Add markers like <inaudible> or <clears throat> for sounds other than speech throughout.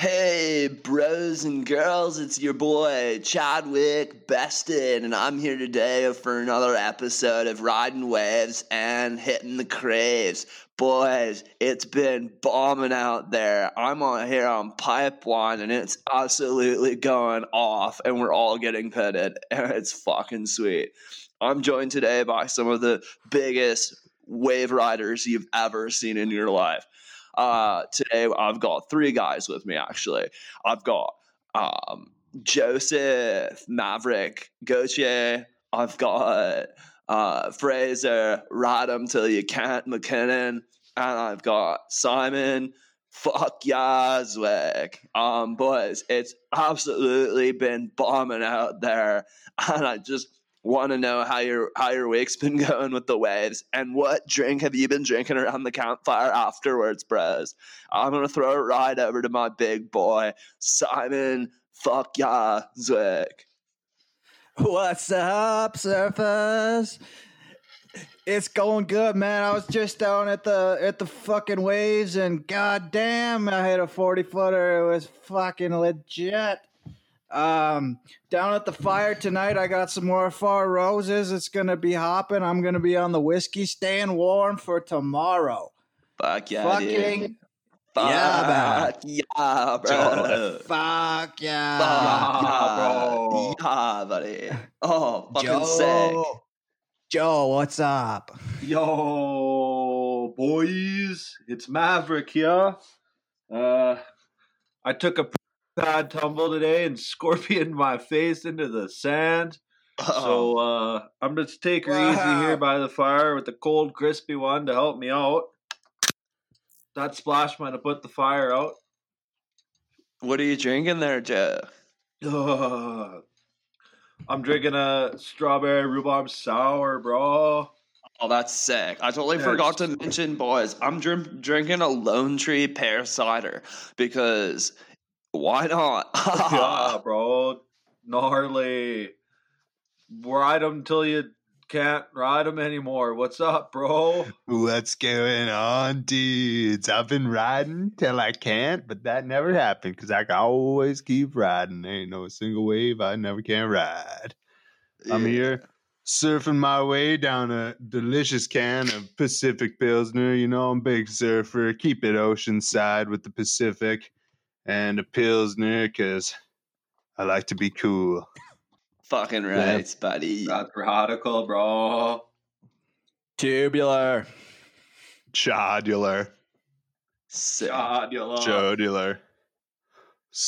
Hey, bros and girls, it's your boy Chadwick Beston, and I'm here today for another episode of Riding Waves and Hitting the Craves. Boys, it's been bombing out there. I'm on here on Pipeline, and it's absolutely going off, and we're all getting pitted, and <laughs> it's fucking sweet. I'm joined today by some of the biggest wave riders you've ever seen in your life. Uh, today I've got three guys with me actually. I've got um, Joseph Maverick Gauthier. I've got uh, Fraser Ride 'em till you can't McKinnon, and I've got Simon. Fuck Yazwick. Um, boys, it's absolutely been bombing out there, and I just want to know how your how your week's been <laughs> going with the waves and what drink have you been drinking around the campfire afterwards, bros. I'm gonna throw it right over to my big boy Simon. Fuck yeah, Zwick. What's up, surfers? It's going good, man. I was just down at the at the fucking waves, and goddamn, I hit a forty footer. It was fucking legit. Um, down at the fire tonight, I got some more Four Roses. It's gonna be hopping. I'm gonna be on the whiskey, staying warm for tomorrow. Fuck yeah, Fucking dude. Fuck yeah, yeah, bro. <laughs> fuck yeah, Fuck Yeah, bro. bro. <laughs> Yeah, buddy. Oh, fucking Joe. sick. Joe, what's up? Yo, boys, it's Maverick here. Uh, I took a bad tumble today and scorpioned <laughs> my face into the sand. So uh, I'm just taking her easy here by the fire with the cold, crispy one to help me out. That splash might have put the fire out. what are you drinking there, Joe? Ugh. <sighs> I'm drinking a strawberry rhubarb sour, bro. Oh, that's sick. I totally Yeah, forgot to mention, boys. I'm dr- drinking a Lone Tree pear cider because why not? <laughs> yeah, bro. Gnarly. Ride them till you can't ride them anymore. What's up, bro? What's going on, dudes? I've been riding till I can't, but that never happened because I can always keep riding. There ain't no single wave I never can ride. I'm here surfing my way down a delicious can of Pacific Pilsner. You know, I'm a big surfer. Keep it oceanside with the Pacific and a Pilsner because I like to be cool. Fucking right, buddy. That's radical, bro. Tubular. Chodular. Sick. God, you love. Jodular.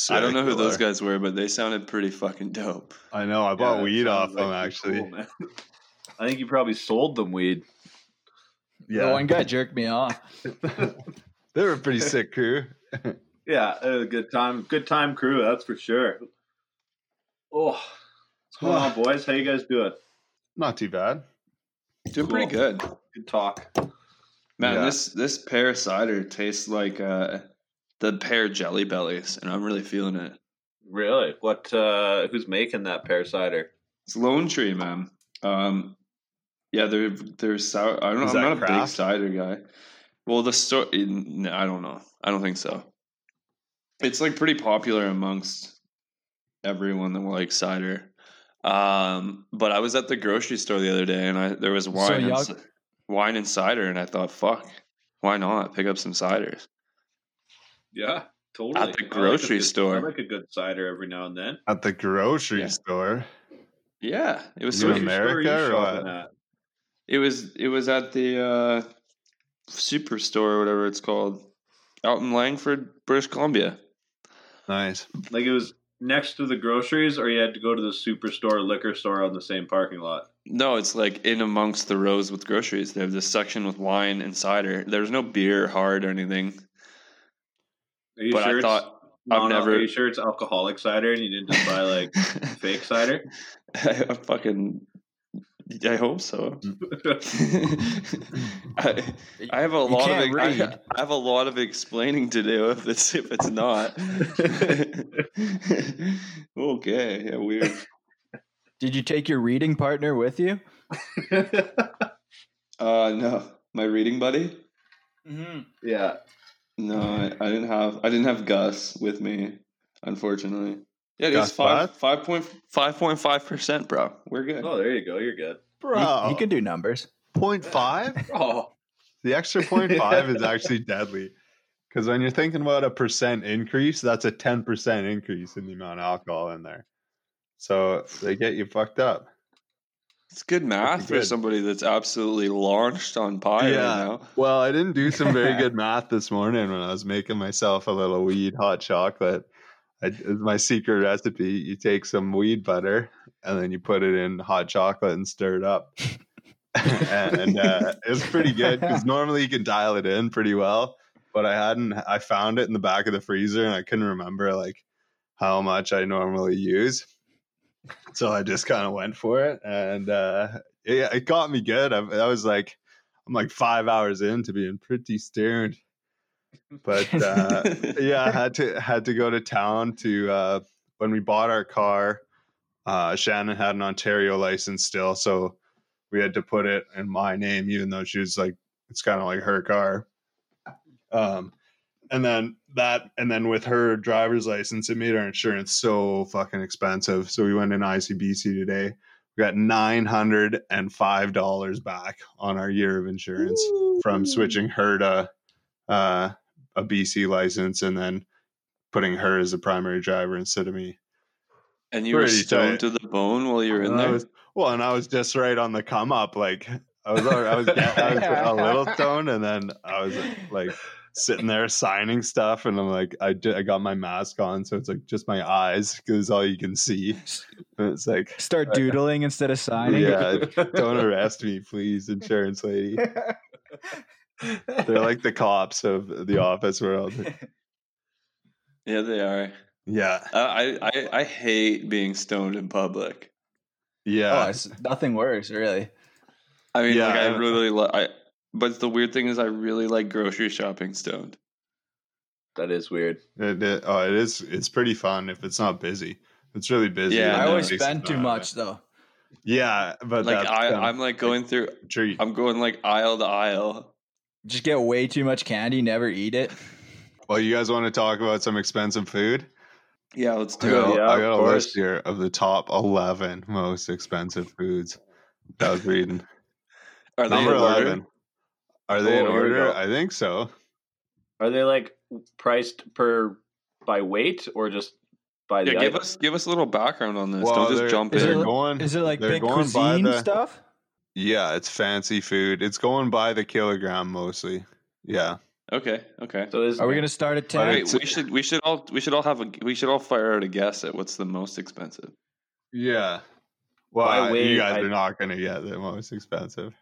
I don't know who those guys were, but they sounded pretty fucking dope. I know. I bought Yeah, weed off sounds them actually. cool, man. I think you probably sold them weed. The one guy jerked me off. <laughs> they were a pretty sick crew. <laughs> Yeah, it was a good time. Good time crew, that's for sure. Oh, what's going on, boys? How you guys doing? Not too bad. Doing pretty good. Good talk. Man, Yeah. this this pear cider tastes like uh, the pear jelly bellies, and I'm really feeling it. Really? What? uh Who's making that pear cider? It's Lone Tree, man. Um, yeah, they're they're sour. I don't know. Is I'm that not a big cider guy. Well, the store. No, I don't know. I don't think so. It's like pretty popular amongst everyone that likes cider. Um, but I was at the grocery store the other day, and I there was wine, and, wine and cider, and I thought, fuck, why not pick up some ciders? Yeah, totally. At the I like grocery good- store. I like a good cider every now and then. At the grocery Yeah. store. Yeah, it was in Grocery store America or shopping what? at? It was it was at the uh, superstore or whatever it's called out in Langford, British Columbia. Nice. Like it was next to the groceries, or you had to go to the superstore liquor store on the same parking lot. No, it's like in amongst the rows with groceries. They have this section with wine and cider. There's no beer, hard or anything. Are you But I sure? thought- it's, I've no, no, never- Are you sure it's alcoholic cider and you didn't just buy like <laughs> fake cider? <laughs> I fucking. I hope so. <laughs> I, I have a You lot of I. I have a lot of explaining to do if it's if it's not. <laughs> <laughs> okay, yeah, weird. Did you take your reading partner with you? Uh, no, my reading buddy. Mm-hmm. yeah. No, I, I didn't have I didn't have Gus with me, unfortunately. Yeah, Gus it's five what? five point five point five percent, bro. We're good. Oh, there you go. You're good. Bro, You, he can do numbers. point <laughs> five. Oh, The extra point five is actually deadly. Because when you're thinking about a percent increase, that's a 10% increase in the amount of alcohol in there. So they get you fucked up. It's good math for good. somebody that's absolutely launched on pie right now. Well, I didn't do some very <laughs> good math this morning when I was making myself a little weed hot chocolate. I, it's my secret recipe. You take some weed butter and then you put it in hot chocolate and stir it up. <laughs> and uh, it's pretty good because normally you can dial it in pretty well, but I hadn't. I found it in the back of the freezer and I couldn't remember like how much I normally use. So I just kind of went for it, and uh, it, it got me good. I, I was like, I'm like five hours into being pretty stoned, but uh, <laughs> yeah, I had to had to go to town to uh, when we bought our car. Uh, Shannon had an Ontario license still, so we had to put it in my name, even though she was like, it's kind of like her car. Um, and then that, and then with her driver's license, it made our insurance so fucking expensive. So we went in ICBC today. We got nine hundred and five dollars back on our year of insurance from switching her to uh, a BC license and then putting her as a primary driver instead of me. And you were Pretty stoned tight. to the bone while you were in And I there. was- well, and I was just right on the come up. Like I was, I was, <laughs> I was a little <laughs> stoned, and then I was like sitting there signing stuff, and I'm like, I did, I got my mask on, so it's like just my eyes because all you can see. And it's like, Start doodling instead of signing. yeah, <laughs> don't arrest me, please, insurance lady. They're like the cops of the office world. <laughs> Yeah, they are. Yeah, uh, I, I I hate being stoned in public. yeah. Oh, it's nothing worse, really. I mean, Yeah, like I I- really like. I, but the weird thing is, I really like grocery shopping stoned. that is weird. It, it, oh, it is. It's pretty fun if it's not busy. It's really busy. Yeah, I always spend too not- much though. Yeah, but Like that's I, kind of I'm like going through. treat. I'm going like aisle to aisle. Just get way too much candy, never eat it. Well, you guys want to talk about some expensive food? Yeah, let's I do got, it. Yeah, I got a course. list here of the top 11 most expensive foods that I was reading. <laughs> Are they Number in order? 11. Are they oh, in Oh, here we order? I think so. Are they like priced per by weight or just by the Yeah, give item? us give us a little background on this. Well, Don't just jump Is in. it- They're going, Is it like big cuisine the- stuff? Yeah, it's fancy food. It's going by the kilogram mostly. Yeah. Okay, okay. So is Are we gonna start at ten? Wait, it's- we should we should all we should all have a we should all fire out a guess at what's the most expensive. Yeah. Well, By I- you guys I- are not going to get the most expensive.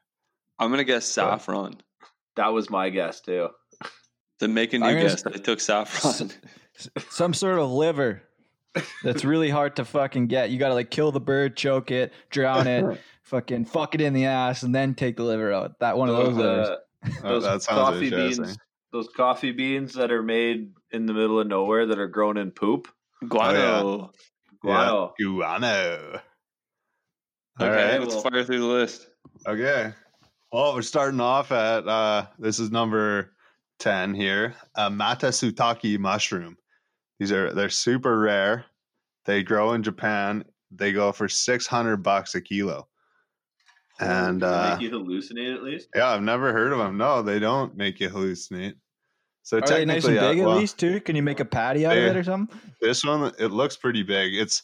I'm gonna guess saffron. that was my guess too. Then make a new I'm guess. I took saffron. Some sort of liver. That's really hard to fucking get. You gotta like kill the bird, choke it, drown it, <laughs> fucking fuck it in the ass, and then take the liver out. That one of those livers. uh, Oh, those that coffee interesting. beans, those coffee beans that are made in the middle of nowhere that are grown in poop. Guano. Guano. Yeah. Guano. All Okay, right. let's well- fire through the list. Okay. Well, we're starting off at uh this is number 10 here. A matsutake mushroom. These are they're super rare. They grow in Japan. They go for 600 bucks a kilo. And uh make you hallucinate at least. yeah, I've never heard of them. No, they don't make you hallucinate. So Are they nice and technically, uh, big at least too? Can you make a patty out of it or something? this one it looks pretty big. It's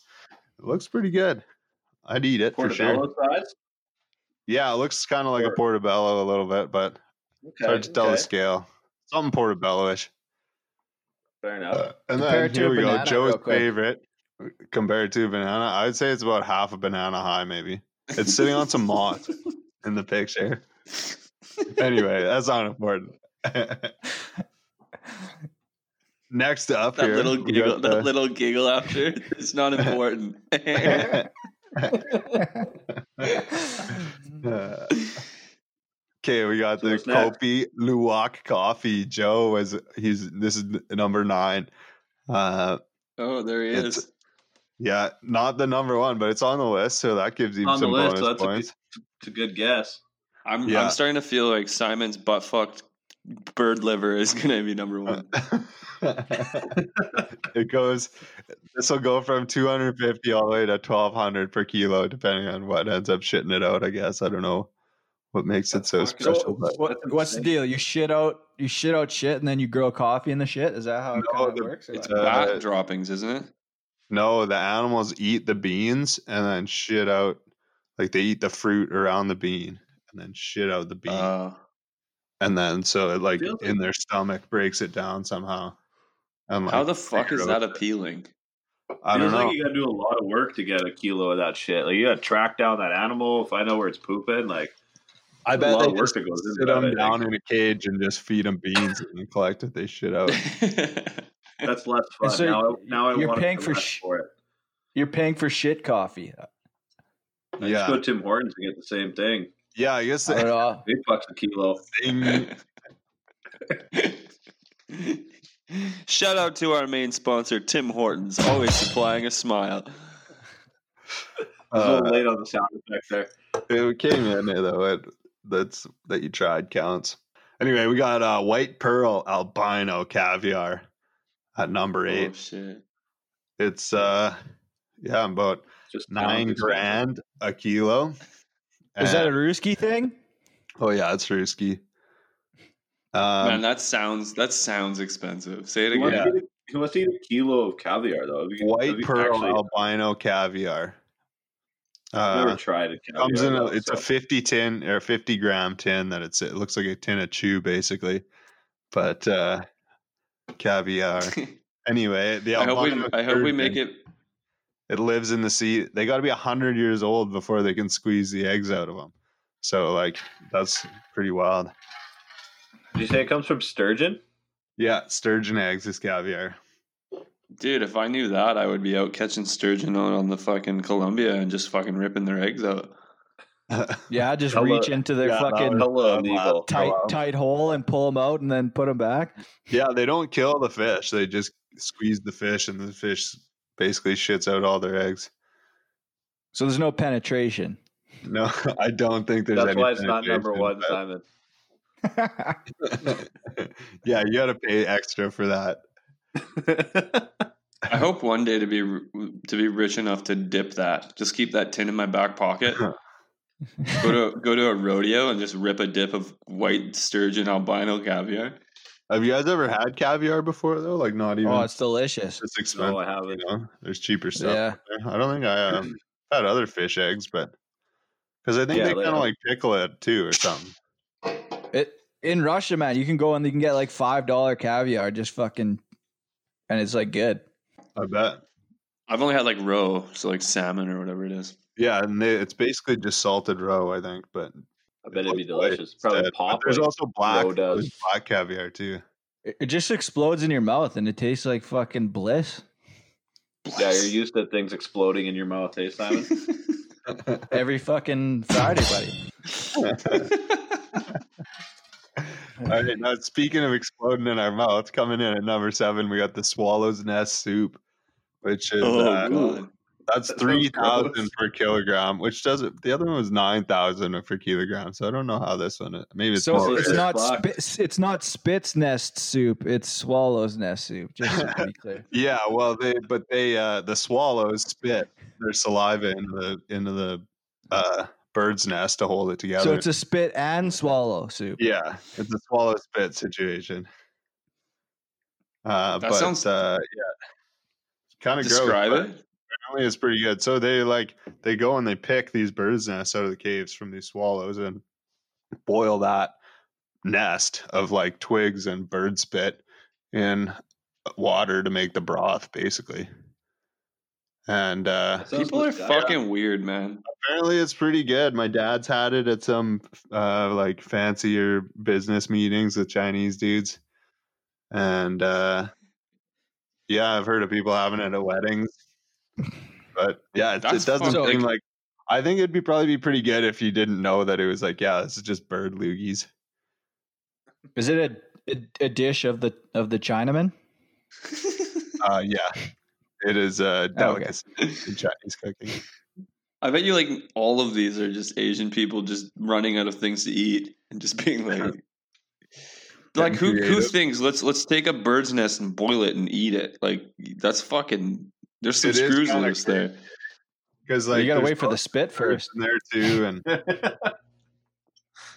it looks pretty good. I'd eat it for sure. Size. Yeah, it looks kind of like a portobello a little bit, but it's hard to tell the scale. Something portobello-ish. Fair enough. Uh, and Compare then here we go. Joe's favorite compared to a banana. I'd say it's about half a banana high, maybe. It's sitting on some moss in the picture. Anyway, that's not important. <laughs> Next up That here, little giggle. got That little giggle after. It's not important. <laughs> Okay, we got the? Kopi Luwak coffee. Joe was he's this is number nine. Uh, oh, there he is. Yeah, not the number one, but it's on the list, so that gives you On the some list, bonus so that's a points. It's a good guess. I'm Yeah. I'm starting to feel like Simon's butt fucked bird liver is gonna be number one. <laughs> it goes. This will go from 250 all the way to 1200 per kilo, depending on what ends up shitting it out. I guess I don't know what makes it so special. So but what, what's the deal? You shit out you shit out shit and then you grow coffee in the shit? Is that how it No, kind of the- works? it's what? Bat Uh, droppings, isn't it? No, the animals eat the beans and then shit out. Like they eat the fruit around the bean and then shit out the bean, Uh, and then so it like in their stomach breaks it down somehow. And how like, the fuck is that appealing? I don't know. like you gotta do a lot of work to get a kilo of that shit. Like you gotta track down that animal, find out where it's pooping. Like I a bet lot they of work just sit them down in a cage and just feed them beans and collect what they shit out. <laughs> that's less fun. so now, now I you're want paying to for less sh- for it. You're paying for shit coffee. I Yeah. just go to Tim Hortons and get the same thing. Yeah, I guess I don't know. <laughs> Eight bucks a kilo. <laughs> Shout out to our main sponsor, Tim Hortons, always supplying a smile. I was a uh, little late on the sound effect there. it came in there though. It, that's that you tried counts. Anyway, we got uh, white pearl albino caviar at number eight. Oh shit! It's uh, yeah, about Just nine grand a kilo. Is that a And- Ruski thing? oh yeah, it's risky. Man, Um, that sounds that sounds expensive. Say it again. to eat a, to eat a kilo of caviar though. Have white pearl actually- albino caviar. I've Uh, never tried it. comes in a, it's a so. 50 tin or 50 gram tin that it's it looks like a tin of chew basically but uh caviar <laughs> anyway the I hope we I hope we make it. it lives in the sea they got to be 100 years old before they can squeeze the eggs out of them so like that's pretty wild Did you say it comes from sturgeon? yeah sturgeon eggs is caviar Dude, if I knew that, I would be out catching sturgeon on, on the fucking Columbia and just fucking ripping their eggs out. Yeah, just Hello- reach into their Yeah, that fucking Hello, uh, tight Hello. tight hole and pull them out and then put them back. yeah they don't kill the fish they just squeeze the fish and the fish basically shits out all their eggs So there's no penetration. no <laughs> i don't think there's That's any why it's not number one, but- Simon. <laughs> <laughs> yeah, you got to pay extra for that. I hope one day to be to be rich enough to dip that. Just keep that tin in my back pocket. <laughs> go to <laughs> go to a rodeo and just rip a dip of white sturgeon albino caviar. Have you guys ever had caviar before though? Like not even oh, it's delicious. it's expensive. no, I haven't. you know, there's cheaper stuff. Yeah. I don't think I um, <clears throat> had other fish eggs, but because I think Yeah, they they kind of like pickle it too or something. It in Russia, man, you can go and you can get like five dollar caviar, just fucking, and it's like good. I bet. I've only had like roe, so like salmon or whatever it is. Yeah, and they, it's basically just salted roe, I think. But I bet it'd be looks white delicious. Probably instead. But pop. There's also black. There's black caviar too. It, it just explodes in your mouth and it tastes like fucking bliss. Yeah, you're used to things exploding in your mouth, eh, Simon? <laughs> Every fucking Friday, buddy. <laughs> All right, now speaking of exploding in our mouth, coming in at number seven, we got the swallow's nest soup, which is oh uh, that's That three thousand per kilogram, which doesn't. The other one was nine thousand per kilogram, so I don't know how this one. Is. Maybe it's So more it's not Fuck. it's not spit's nest soup. It's swallow's nest soup. Just to be clear. <laughs> Yeah, well, they but they uh the swallows spit their saliva into the into the uh bird's nest to hold it together. So it's a spit and swallow soup. yeah, it's a swallow spit situation. Uh, That but sounds- uh, yeah, kind of Describe gross, it. but Apparently, it's pretty good. So they like they go and they pick these birds' nests out of the caves from these swallows and boil that nest of like twigs and bird spit in water to make the broth, basically. And uh, People are good. Yeah. fucking weird, man. apparently it's pretty good. My dad's had it at some uh like fancier business meetings with Chinese dudes. And uh yeah, I've heard of people having it at weddings. But yeah, it, it doesn't fucked. seem like I think it'd be probably be pretty good if you didn't know that it was like, yeah, this is just bird loogies. Is it a, a, a dish of the of the Chinaman? <laughs> Uh yeah. It is uh Oh, okay. delicacy in Chinese cooking. I bet you like all of these are just Asian people just running out of things to eat and just being like, like who who thinks let's let's take a bird's nest and boil it and eat it? Like that's fucking. There's some It is screws kinda loose there. because like you gotta wait for the spit first. in there too, and <laughs>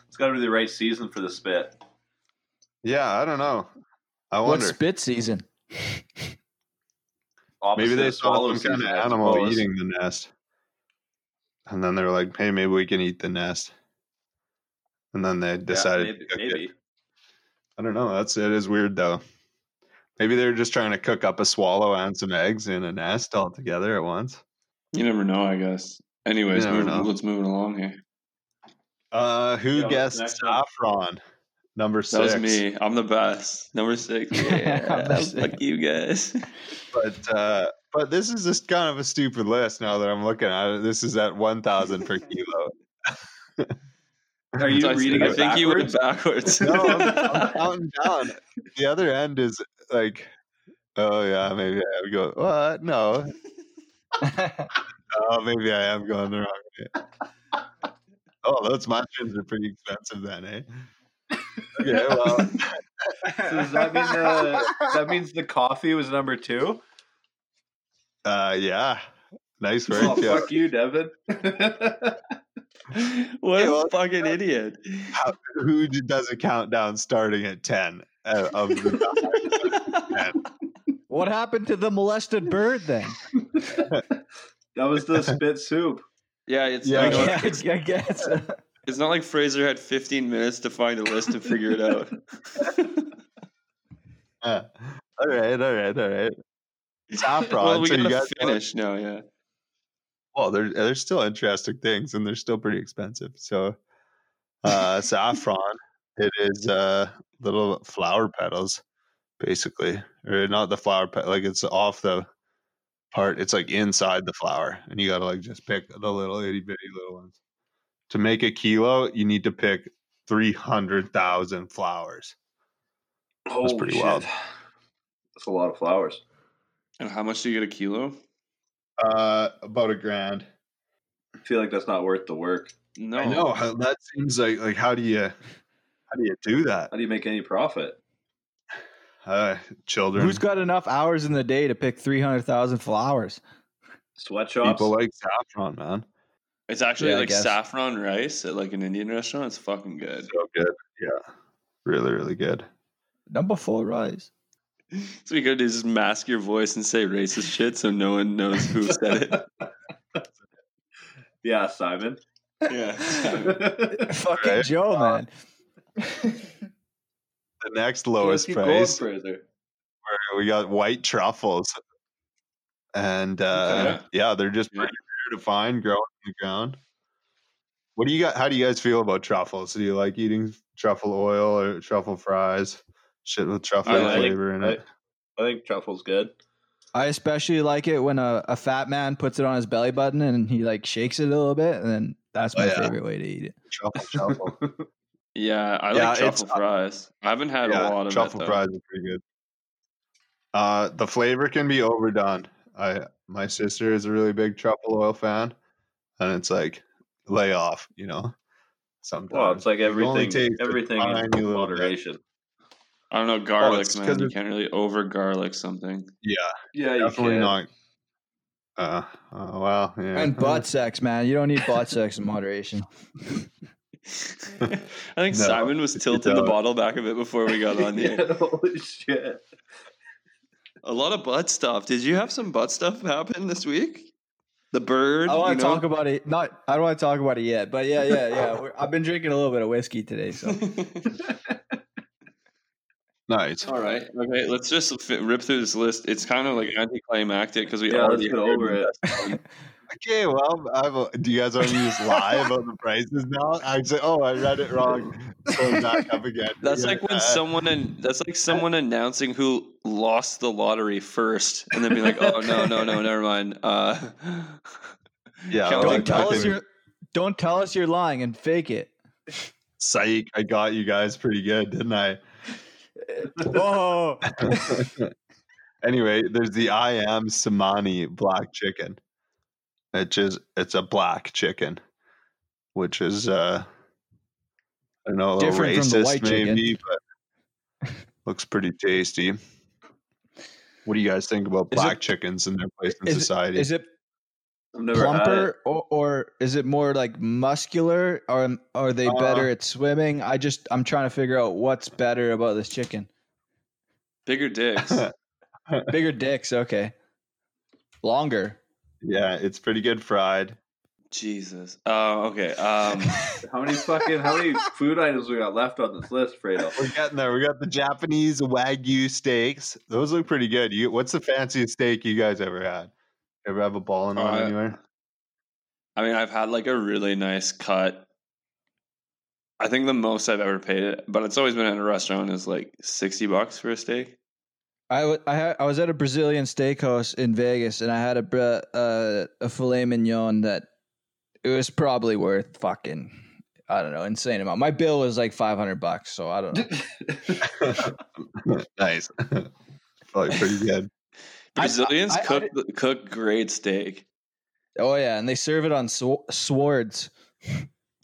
it's got to be the right season for the spit. yeah, I don't know. I What spit season? Maybe they saw some kind of animal suppose. eating the nest, and then they were like, "Hey, maybe we can eat the nest." And then they Yeah, decided maybe, to cook maybe. It. I don't know. That's it. Is weird though. Maybe they're just trying to cook up a swallow and some eggs in a nest all together at once. You never know, I guess. Anyways, You never let's move along here. Uh, who what's the guessed next saffron? Number That six. was me. I'm the best. Number six. <laughs> Yeah, Number fuck six. you guys. But uh, but this is just kind of a stupid list now that I'm looking at it. This is at one thousand per <laughs> kilo. <laughs> Are <laughs> you I, reading I it think you went backwards? backwards. no, I'm, <laughs> I'm counting down. The other end is like, oh yeah, maybe I would go. What? No. <laughs> Oh, maybe I am going the wrong way. Oh, those mushrooms are pretty expensive then, eh? Okay, well, So does that mean the, that means the coffee was number two? uh, yeah, nice work. Oh, yeah. fuck you, Devin. <laughs> what Hey, a well- fucking idiot. How, who d- does a countdown starting at ten uh, of the <laughs> what happened to the molested bird then? <laughs> that was the spit soup. Yeah, it's Yeah, like, I know. I guess- it's not like Fraser had 15 minutes to find a list and figure it out. Uh, all right, all right, all right. Saffron. well, we so gotta guys know- finish now. Yeah. Well, there, there's still interesting things, and they're still pretty expensive. So, uh, saffron, it is uh, little flower petals, basically, or not the flower pet, like it's off the part. It's like inside the flower, and you gotta like just pick the little itty bitty little ones. To make a kilo, you need to pick three hundred thousand flowers. Holy pretty shit. wild. That's a lot of flowers. And how much do you get a kilo? Uh, about a grand. I feel like that's not worth the work. No. I know how that seems like. Like, how do you, how do you do that? How do you make any profit? Uh, children. Who's got enough hours in the day to pick 300,000 flowers? Sweatshops? people like saffron, man. It's actually Yeah, like saffron rice at like an Indian restaurant. It's fucking good. So good. Yeah. Really, really good. Number four rise. <laughs> So we could just mask your voice and say racist shit so no one knows who said it. <laughs> yeah, Simon. Yeah. <laughs> Fucking Right. Joe, man. The next lowest price, Fraser. we got white truffles. And uh, Okay. yeah, they're just pretty rare to find growing in the ground. What do you got? How do you guys feel about truffles? Do you like eating truffle oil or truffle fries? Shit with truffle I like- flavor in it. I think truffle's good. I especially like it when a, a fat man puts it on his belly button and he like shakes it a little bit, and then that's Oh, my yeah. favorite way to eat it. Truffle, <laughs> truffle. Yeah, I Yeah, like truffle fries. I haven't had yeah, a lot of truffle it, fries are pretty good. Uh, the flavor can be overdone. I my sister is a really big truffle oil fan, and it's like lay off, you know. Sometimes Well, it's like You can only everything. Everything tiny in little bit. Moderation. I don't know garlic, it's 'cause man. You can't really over garlic something. Yeah, Yeah, definitely not. Uh, uh, well, yeah. And butt sex, man. You don't need butt sex in moderation. <laughs> I think No, Simon was tilting the bottle back a bit before we got on here. yeah, <laughs> holy shit. A lot of butt stuff. Did you have some butt stuff happen this week? The bird. I don't want to know? talk about it. Not. I don't want to talk about it yet. But yeah, yeah, yeah. I've been drinking a little bit of whiskey today, so <laughs> nice. All right. Okay. Let's just fi- rip through this list. It's kind of like anticlimactic because we Yeah, already get over it. <laughs> Okay, well, I've, do you guys want to just lie about the prices now? I say, oh, I read it wrong. Go back up again. <laughs> That's like when uh, someone an- that's like someone announcing who lost the lottery first, and then being like, "Oh no, no, no, never mind." Uh, <laughs> Yeah, don't tell us you're. Don't tell us you're lying and fake it. Psych, I got you guys pretty good, didn't I? Whoa! <laughs> anyway, there's the Ayam Cemani black chicken. Which is it's a black chicken, which is uh I don't know a little Different from the racist white chicken. maybe, but <laughs> Looks pretty tasty. What do you guys think about Is it- black chickens and their place in Is it- society? Is it I've never had it. Plumper or, or is it more like muscular or are they better Uh, at swimming? I just I'm trying to figure out what's better about this chicken. Bigger dicks. <laughs> Bigger dicks, okay. Longer. yeah, it's pretty good fried. Jesus. Oh, okay. Um, <laughs> How many fucking how many food items we got left on this list, Fredo? We're getting there. We got the Japanese wagyu steaks. Those look pretty good. You, what's the fanciest steak you guys ever had? Ever have a ball in one Uh, anywhere? I mean, I've had like a really nice cut. I think the most I've ever paid it, but it's always been at a restaurant is like sixty bucks for a steak. I, w- I, had, I was at a Brazilian steakhouse in Vegas and I had a bre- uh, a filet mignon that it was probably worth fucking I don't know insane amount. My bill was like five hundred bucks, so I don't know. <laughs> <laughs> nice. <laughs> Probably pretty good. I- Brazilians I- I cook cook great steak oh yeah, and they serve it on sw- swords.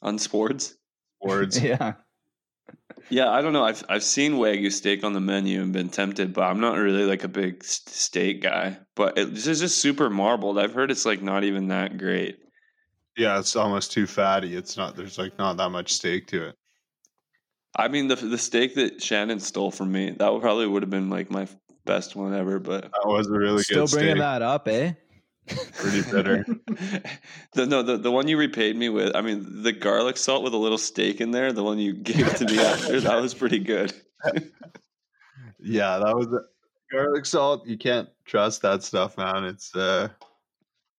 on swords. Words. <laughs> Yeah, Yeah, I don't know. I've I've seen wagyu steak on the menu and been tempted, but I'm not really like a big s- steak guy. But it, this is just super marbled. I've heard it's like not even that great. Yeah, it's almost too fatty. It's not. There's like not that much steak to it. I mean, the the steak that Shannon stole from me that would probably would have been like my best one ever. But That was a really still good bringing steak. that up, eh? Pretty bitter. <laughs> the no the, the one you repaid me with. I mean, the garlic salt with a little steak in there. The one you <laughs> gave to me after that was pretty good. <laughs> yeah, that was garlic salt. You can't trust that stuff, man. It's uh,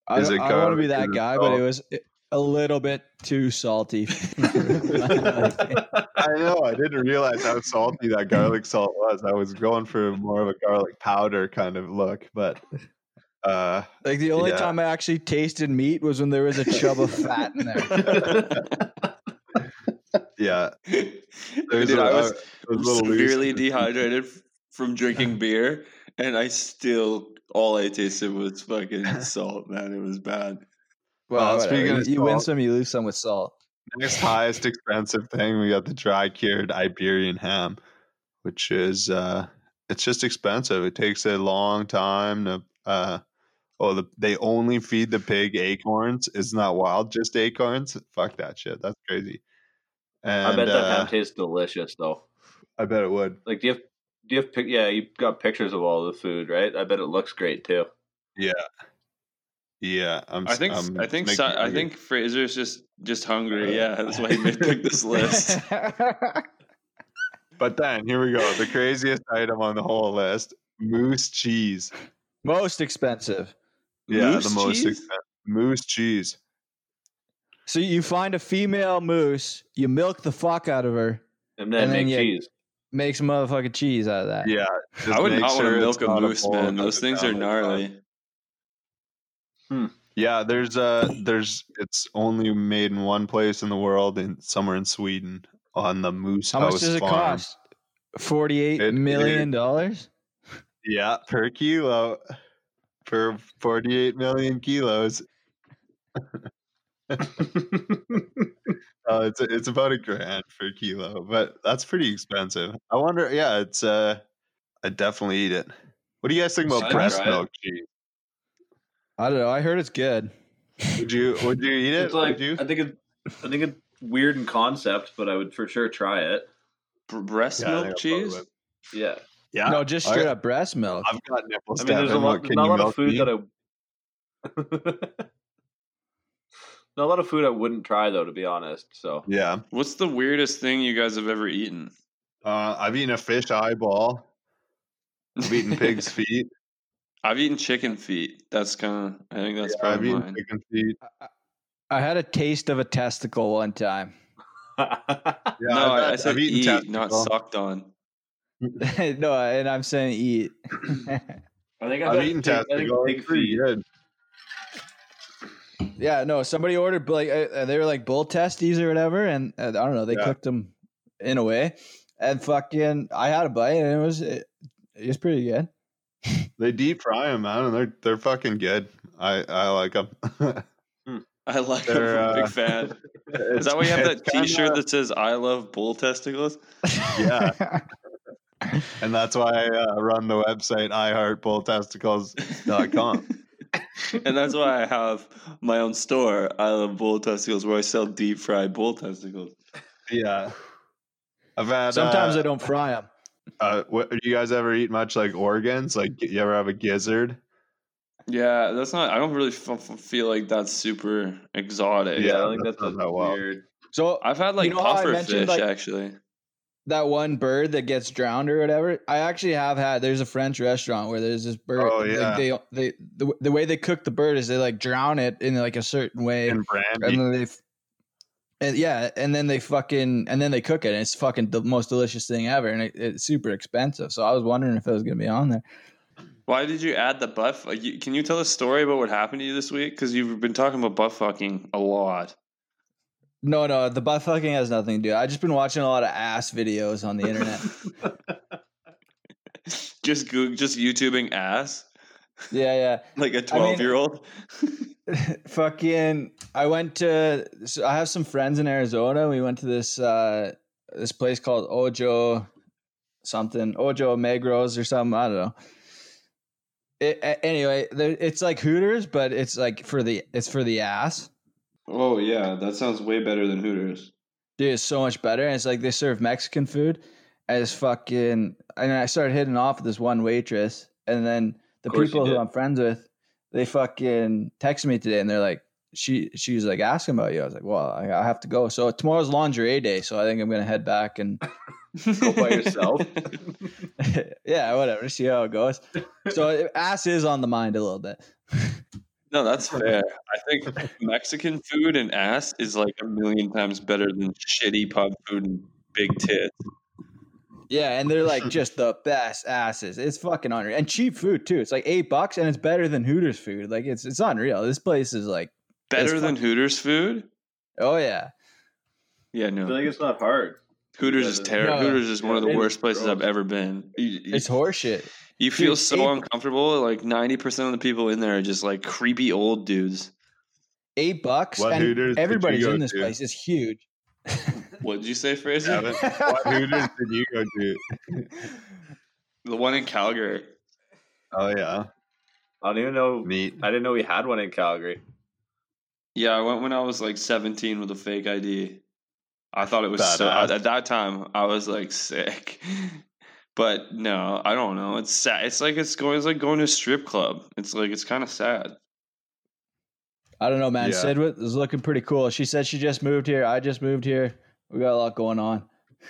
I Is don't, it I don't want to be that that Is it guy, but it was a little bit too salty. I know. I didn't realize how salty that garlic salt was. I was going for more of a garlic powder kind of look, but uh, like the only Yeah. time I actually tasted meat was when there was a chub of fat in there. <laughs> yeah, <laughs> Dude, a- I was uh, it was a little loose. severely dehydrated from drinking <laughs> beer, and I still all I tasted was fucking salt. Man, it was bad. Well, Uh, speaking whatever. of you, you win some, you lose some with salt. Next highest expensive thing, we got the dry cured Iberian ham, which is uh, it's just expensive. It takes a long time to. Uh, oh, the, they only feed the pig acorns. Isn't that wild? Just acorns? Fuck that shit. That's crazy. And I bet that uh, ham tastes delicious though. I bet it would. Like, do you have do you have yeah? You got pictures of all the food, right? I bet it looks great too. Yeah. Yeah, I'm. I think I'm I think making Si- I think Fraser's just just hungry. Uh, yeah, that's why he made pick this list. <laughs> But then here we go. The craziest item on the whole list: moose cheese. Most expensive. Yeah, Moose the most cheese? expensive moose cheese. So you find a female moose, you milk the fuck out of her, And then And make you- cheese. make some motherfucking cheese out of that. Yeah, I would make not want to milk a moose, man. Those things down are the gnarly. Yeah, there's uh there's it's only made in one place in the world, in somewhere in Sweden, on the Moose How House much does it farm. cost? Forty-eight It- million dollars. Yeah, per kilo, for 48 million kilos. Uh, it's it's about a grand per kilo, but that's pretty expensive. I wonder. Yeah, it's uh, I definitely eat it. What do you guys think about breast milk cheese? I don't know. I heard it's good. Would you would you eat it? It's like would you? I think it, I think it's weird in concept, but I would for sure try it. Breast Yeah, milk cheese. Yeah, Yeah, No, just I- straight up breast milk. I've got nipples. I mean, there's a lot, not a lot of food me? that I. <laughs> not a lot of food I wouldn't try though, to be honest. So Yeah, What's the weirdest thing you guys have ever eaten? uh, I've eaten a fish eyeball. I've eaten pig's <laughs> feet. I've eaten chicken feet. That's kind of. I think that's Yeah, I've probably eaten mine. chicken feet. I had a taste of a testicle one time. <laughs> Yeah, no, I've, I, I said I've eaten eat, not sucked on. <laughs> no, and I'm saying eat. <clears throat> I think I've eaten pig, I think testicle. pig It's pretty good. yeah, no. Somebody ordered like uh, they were like bull testes or whatever, and uh, I don't know. They Yeah. cooked them in a way, and fucking, I had a bite, and it was it, it was pretty good. They deep fry them, man, and they're they're fucking good. I I like them. <laughs> I like <laughs> them. They're, I'm a uh, big fan. <laughs> Is that why you have that T-shirt that says "I love bull testicles"? Yeah. and that's why I uh, run the website iheartbulltesticles.com. and that's why I have my own store, I Love Bull Testicles, where I sell deep fried bull testicles. yeah, I've had. Sometimes uh, I don't fry them. Uh, what, do you guys ever eat much like organs? Like, you ever have a gizzard? Yeah, that's not. I don't really f- f- feel like that's super exotic. Yeah, I think that's that's not a that well. weird. So I've had like You know puffer fish like- actually. that one bird that gets drowned or whatever. I actually have had. There's a French restaurant where there's this bird. Oh, like, yeah. they they the, the way they cook the bird is they like drown it in like a certain way, And and then they. And yeah, and then they fucking and then they cook it. And it's fucking the most delicious thing ever, and it, it's super expensive. So I was wondering if it was gonna be on there. Why did you add the butt? Can you tell a story about what happened to you this week? Because you've been talking about butt fucking a lot. No, no, the butt fucking has nothing to do. I've just been watching a lot of ass videos on the internet. <laughs> Just Goog, just YouTubing ass yeah, yeah. like a twelve year old. <laughs> <laughs> fucking i went to so i have some friends in arizona. We went to this uh this place called ojo something ojo megros or something i don't know. It, anyway it's like hooters but it's like for the it's for the ass. Oh yeah, that sounds way better than Hooters. dude it's so much better and it's like they serve mexican food and it's fucking and i started hitting off with this one waitress and then the people who i'm friends with they fucking texted me today and they're like she she was like asking about you i was like well i, I have to go so tomorrow's lingerie day so i think i'm gonna head back and <laughs> Go by yourself. <laughs> yeah whatever see how it goes so ass is on the mind a little bit No, that's <laughs> fair. I think Mexican food and ass is like a million times better than shitty pub food and big tits. Yeah and they're like <laughs> just the best asses it's fucking unreal and cheap food too it's like eight bucks and it's better than hooters food like it's it's unreal this place is like Better than Hooters food? oh yeah Yeah, I feel no. like it's not hard. Hooters is terrible. no. Hooters is one of the worst places I've ever been. You, you- it's horseshit you feel Dude, so eight- uncomfortable. Like ninety percent of the people in there are just like creepy old dudes. eight bucks What and Hooters everybody's in this to? place it's huge What did you say, Fraser? Evan, what Hooters did you go to? The one in Calgary. Oh yeah, I don't even know. neat. I didn't know we had one in Calgary. Yeah, I went when I was like 17 with a fake ID. I thought it was so. At that time, I was like sick. But no, I don't know. It's sad. It's like it's going. It's like going to a strip club. It's like it's kind of sad. I don't know man Yeah. sid was looking pretty cool she said she just moved here i just moved here we got a lot going on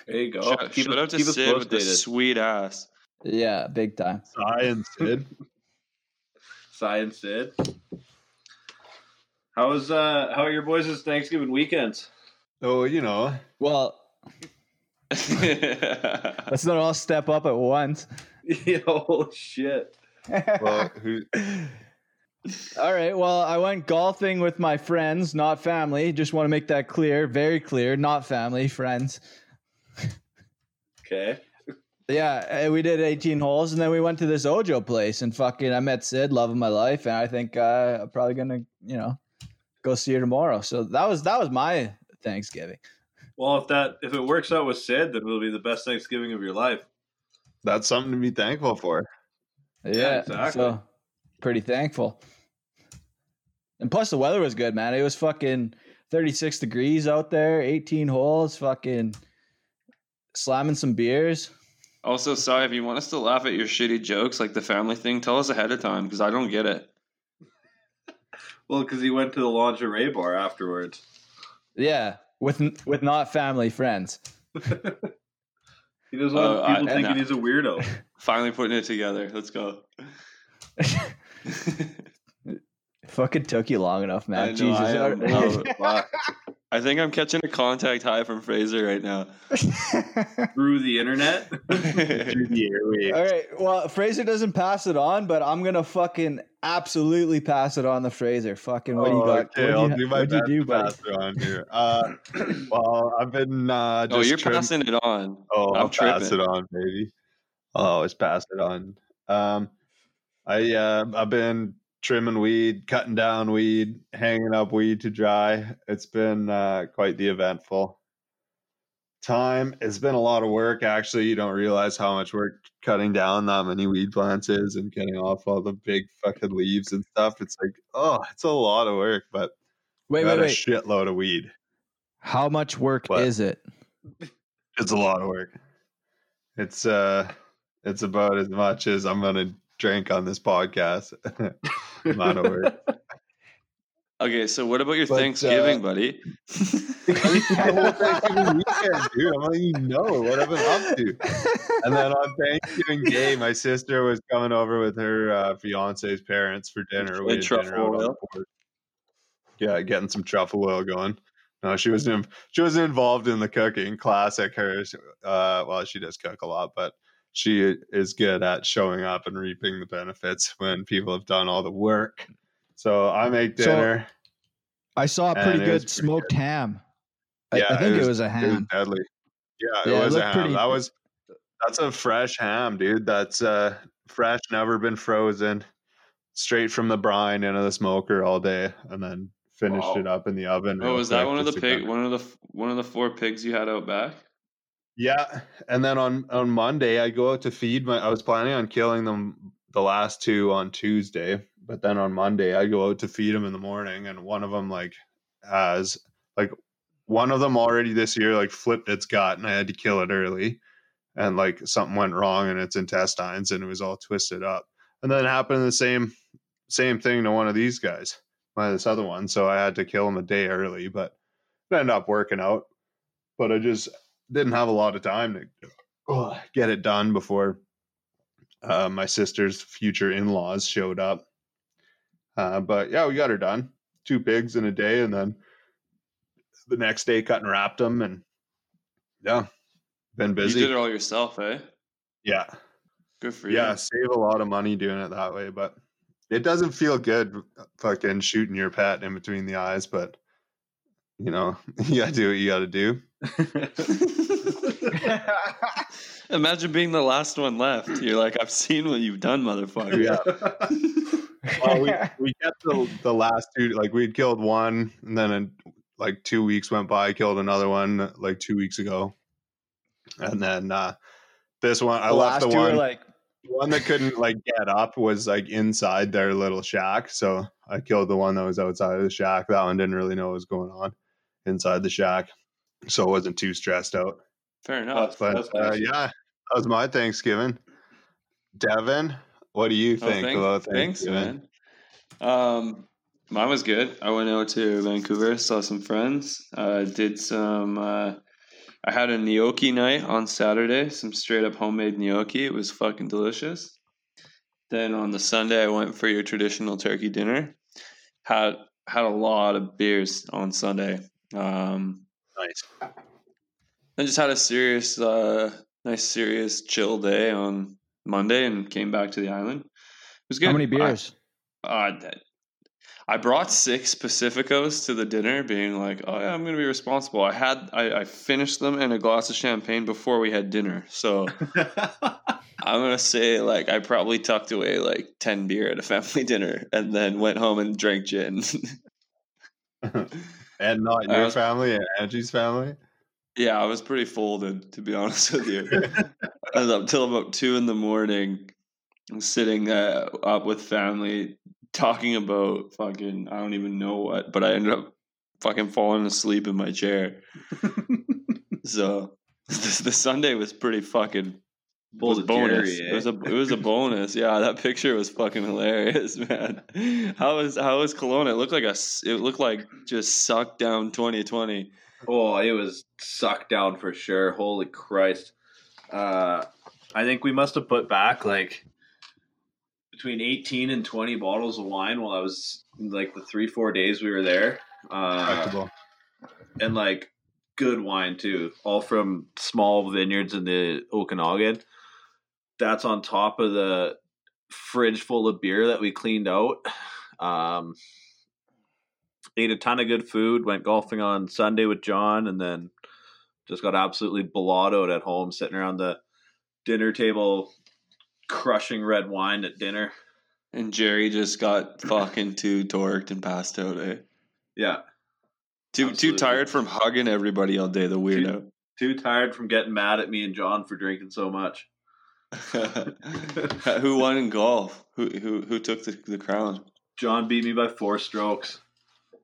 There you go. shout keep shout us, out to keep us Sid with the posted. sweet ass. yeah big time Science Sid. <laughs> Science Sid. How was uh how are your boys' Thanksgiving weekends? Oh, you know, well <laughs> let's not all step up at once <laughs> Yo, shit. well, who? All right well i went golfing with my friends not family just want to make that clear very clear not family friends Okay. Yeah, we did 18 holes, and then we went to this Ojo place, and fucking, I met Sid, love of my life, and I think uh, I'm probably gonna, you know, go see her tomorrow. So that was that was my Thanksgiving. Well, if that if it works out with Sid, then it'll be the best Thanksgiving of your life. That's something to be thankful for. Yeah, exactly. so pretty thankful. And plus, the weather was good, man. It was fucking 36 degrees out there, 18 holes, fucking slamming some beers. Also, sorry if you want us to laugh at your shitty jokes, like the family thing. Tell us ahead of time because I don't get it. <laughs> Well, because he went to the lingerie bar afterwards. Yeah, with with not family friends. <laughs> He doesn't want oh, I- people and thinking I- he's a weirdo. <laughs> Finally putting it together. Let's go. Fucking took you long enough, man. Jesus. I am- Oh, <laughs> fuck. I think I'm catching a contact high from Fraser right now. <laughs> Through the internet. <laughs> Through the airwaves. All right. Well, Fraser doesn't pass it on, but I'm gonna fucking absolutely pass it on the Fraser. Fucking what do you Oh, got? Okay, what'd I'll you, do my best do, to pass it on here. Uh, <clears throat> well, I've been uh, oh, you're trim- passing it on. Oh, I'm I'll pass it on, baby. I'll always pass it on. Um, I uh, I've been trimming weed, cutting down weed, hanging up weed to dry. It's been uh, quite the eventful. time. It's been a lot of work. Actually, you don't realize how much work cutting down that many weed plants is and getting off all the big fucking leaves and stuff. It's like, oh, it's a lot of work, but Wait, got wait, a wait. shitload of weed. How much work is it? It's a lot of work. It's uh, it's about as much as I'm gonna drink on this podcast. <laughs> Of work. <laughs> Okay, so what about your But, Thanksgiving, uh, <laughs> buddy? Thanksgiving weekend, dude. I'm letting you know what I've been up to. And then on Thanksgiving Day, my sister was coming over with her uh, fiance's parents for dinner. We had dinner truffle on oil? Yeah, getting some truffle oil going. No, she wasn't. She wasn't involved in the cooking. Classic her. Uh, well, she does cook a lot, but she is good at showing up and reaping the benefits when people have done all the work. So I make So, dinner. I saw a pretty good pretty smoked ham. I, Yeah, I think it it was- was, a It was ham. deadly. Yeah, it Yeah, it was a ham. pretty- That was that's a fresh ham, dude. That's uh fresh, never been frozen, straight from the brine into the smoker all day, and then finished Wow. it up in the oven. Oh, was that one of the just pig? One of the one of the four pigs you had out back? Yeah, and then on on Monday I go out to feed my. I was planning on killing them the last two on Tuesday, but then on Monday I go out to feed them in the morning, and one of them like has like one of them already this year like flipped its gut, and I had to kill it early, and like something went wrong in its intestines, and it was all twisted up, and then happened the same same thing to one of these guys, my this other one, so I had to kill him a day early, but it ended up working out, but I just didn't have a lot of time to get it done before uh, my sister's future in-laws showed up. Uh, but yeah, we got her done. Two pigs in a day, and then the next day cut and wrapped them, and yeah, been busy. You did it all yourself, eh? yeah, Good for you. yeah, save a lot of money doing it that way, but it doesn't feel good, fucking shooting your pet in between the eyes. But you know, <laughs> you gotta do what you gotta do. <laughs> Imagine being the last one left. You're like, I've seen what you've done, motherfucker. Yeah. <laughs> well, we we kept the the last two. Like we'd killed one, and then in, like two weeks went by, killed another one like two weeks ago, and then uh this one I The left the last two are one like one that couldn't like get up was like inside their little shack. So I killed the one that was outside of the shack. That one didn't really know what was going on inside the shack, so I wasn't too stressed out. Fair enough. But That's uh, nice. yeah, that was my Thanksgiving. Devin, what do you Oh, think about thanks, Thanksgiving? man. Um, mine was good. I went out to Vancouver, saw some friends. Uh, did some. Uh, I had a gnocchi night on Saturday. Some straight up homemade gnocchi. It was fucking delicious. Then on the Sunday, I went for your traditional turkey dinner. Had had a lot of beers on Sunday. Um, Nice. I just had a serious, uh, nice, serious, chill day on Monday, and came back to the island. It was good. how many I- beers? uh, I brought six Pacificos to the dinner, being like, "Oh yeah, I'm going to be responsible." I had I, I finished them in a glass of champagne before we had dinner, so <laughs> I'm gonna say like I probably tucked away like ten beer at a family <laughs> dinner, and then went home and drank gin. <laughs> and not your was- family and Angie's family. yeah, I was pretty folded to be <laughs> honest with you. <laughs> I was up till about two in the morning, sitting uh, up with family, talking about fucking I don't even know what, but I ended up fucking falling asleep in my chair. <laughs> so the, the Sunday was pretty fucking was a bonus. Jerry, It was eh? a it was a bonus. Yeah, that picture was fucking hilarious, <laughs> man. How was how was Kelowna? It looked like a it looked like just sucked down 2020. Oh, it was sucked down for sure. Holy Christ. Uh, I think we must have put back like between 18 and 20 bottles of wine while I was like the three, four days we were there. Uh, and like good wine too, all from small vineyards in the Okanagan. That's on top of the fridge full of beer that we cleaned out. <sighs> Um, ate a ton of good food. Went golfing on Sunday with John, and then just got absolutely blottoed at home, sitting around the dinner table, crushing red wine at dinner. And Jerry just got fucking too torqued and passed out. Eh? Yeah, Too Absolutely. too tired from hugging everybody all day. The weirdo. Too tired from getting mad at me and John for drinking so much. <laughs> who won in golf? Who who who took the, the crown? John beat me by four strokes.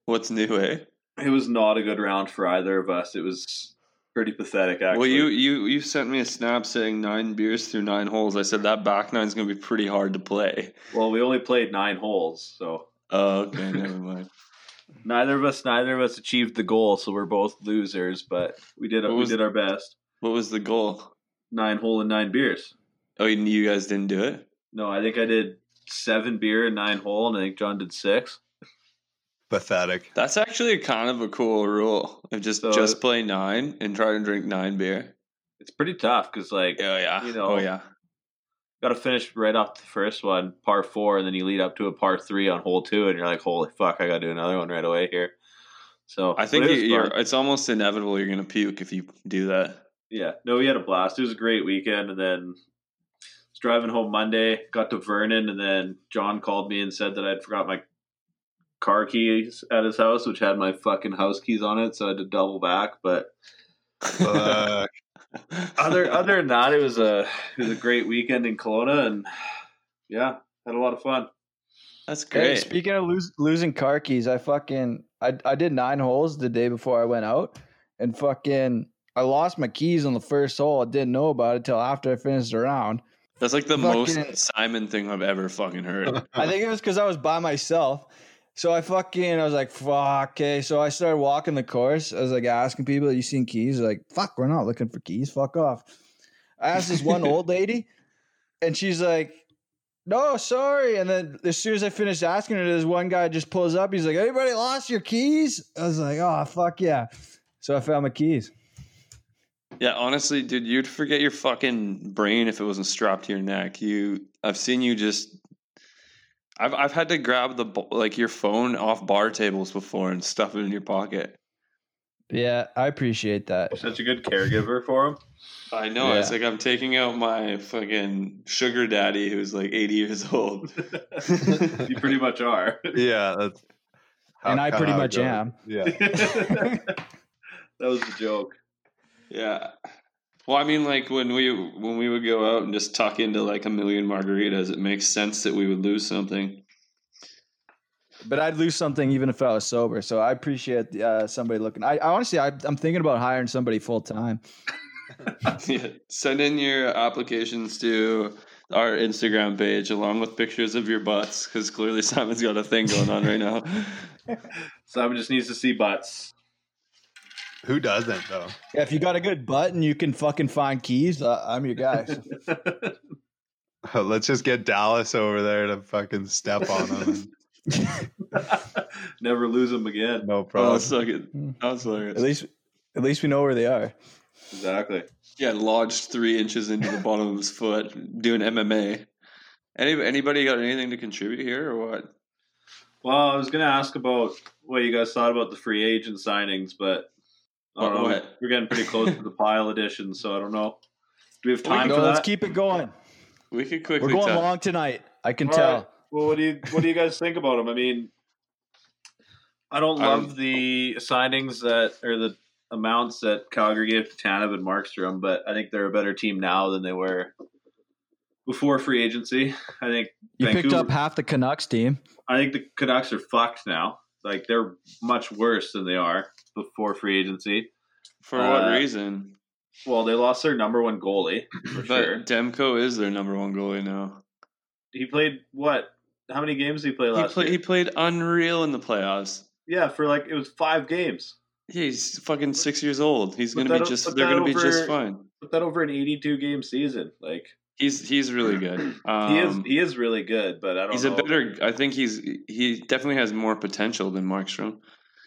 What's new, eh? It was not a good round for either of us. It was pretty pathetic, actually. Well, you you you sent me a snap saying nine beers through nine holes. I said that back nine's gonna be pretty hard to play. Well, we only played nine holes, so Oh, okay, never mind. <laughs> <laughs> neither of us neither of us achieved the goal, so we're both losers. But we did What we was- did our best. What was the goal? Nine hole and nine beers. Oh, you, you guys didn't do it. No, I think I did seven beer and nine hole, and I think John did six. Pathetic. That's actually kind of a cool rule. Of just So- just play nine and try to drink nine beer. It's pretty tough because like Oh yeah. You know. oh yeah. got to finish right off the first one, par four, and then you lead up to a par three on hole two, and you're like, holy fuck, I got to do another one right away here. So I think it you're. It's almost inevitable you're gonna puke if you do that. yeah, no, we had a blast. It was a great weekend, and then was driving home Monday, got to Vernon, and then John called me and said that I'd forgot my car keys at his house, which had my fucking house keys on it, so I had to double back. But Fuck. <laughs> other other than that, it was a it was a great weekend in Kelowna, and yeah, had a lot of fun. That's Hey, great. speaking of lose, losing car keys, I fucking I I did nine holes the day before I went out, and fucking I lost my keys on the first hole. I didn't know about it till after I finished the round. That's like the fucking- most Simon thing I've ever fucking heard. <laughs> I think it was because I was by myself. So I fucking I was like, fuck, okay. So I started walking the course. I was like asking people, you seen keys? They're like, fuck, we're not looking for keys. Fuck off. I asked this one old <laughs> lady, and she's like, no, sorry. And then as soon as I finished asking her, this one guy just pulls up. He's like, anybody lost your keys? I was like, oh, fuck yeah. So I found my keys. Yeah, honestly, dude, you'd forget your fucking brain if it wasn't strapped to your neck. You, I've seen you just. I've I've had to grab the like your phone off bar tables before and stuff it in your pocket. Yeah, I appreciate that. Such a good caregiver for him. I know. It's like I'm taking out my fucking sugar daddy who's like 80 years <laughs> old. <laughs> you pretty much are. yeah, that's And I pretty much am. Yeah. <laughs> that was a joke. Yeah. Well, I mean, like when we when we would go out and just tuck into like a million margaritas, it makes sense that we would lose something. But I'd lose something even if I was sober. So I appreciate uh, somebody looking. I, I honestly, I, I'm thinking about hiring somebody full time. <laughs> <laughs> yeah. Send in your applications to our Instagram page along with pictures of your butts because clearly Simon's got a thing going on right now. <laughs> Simon just needs to see butts. Who doesn't though? Yeah, if you got a good butt and you can fucking find keys, uh, I'm your guy. <laughs> Let's just get Dallas over there to fucking step on him. <laughs> Never lose them again. No Oh, problem. suck it. That's at least, at least we know where they are. Exactly. Yeah, lodged three inches into the bottom of his foot doing MMA. Any anybody got anything to contribute here or what? Well, I was going to ask about what you guys thought about the free agent signings, but I don't know. what? We're getting pretty close to the <laughs> pile edition, so I don't know. Do we have time can for go, let's keep it going. We could We're going tell. long tonight. I can All tell. right. Well, what do you what do you guys think about them? I mean, I don't love don't- the signings that or the amounts that Calgary gave to Tanev and Markstrom, but I think they're a better team now than they were before free agency. I think You picked up half the Canucks team. I think the Canucks are fucked now. Like they're much worse than they are before free agency. For what Uh, reason? Well, they lost their number one goalie <clears throat> for But sure. Demko is their number one goalie now. He played what? How many games did he play He, last play, year? he played unreal in the playoffs. yeah, for like it was five games. Yeah, he's fucking six years old. He's But gonna be just. They're gonna be just fine. Put that over an eighty-two game season. Like He's he's really good. Um, <clears throat> he is, he is really good. But I don't. he's know. a better. I think he's he definitely has more potential than Markstrom.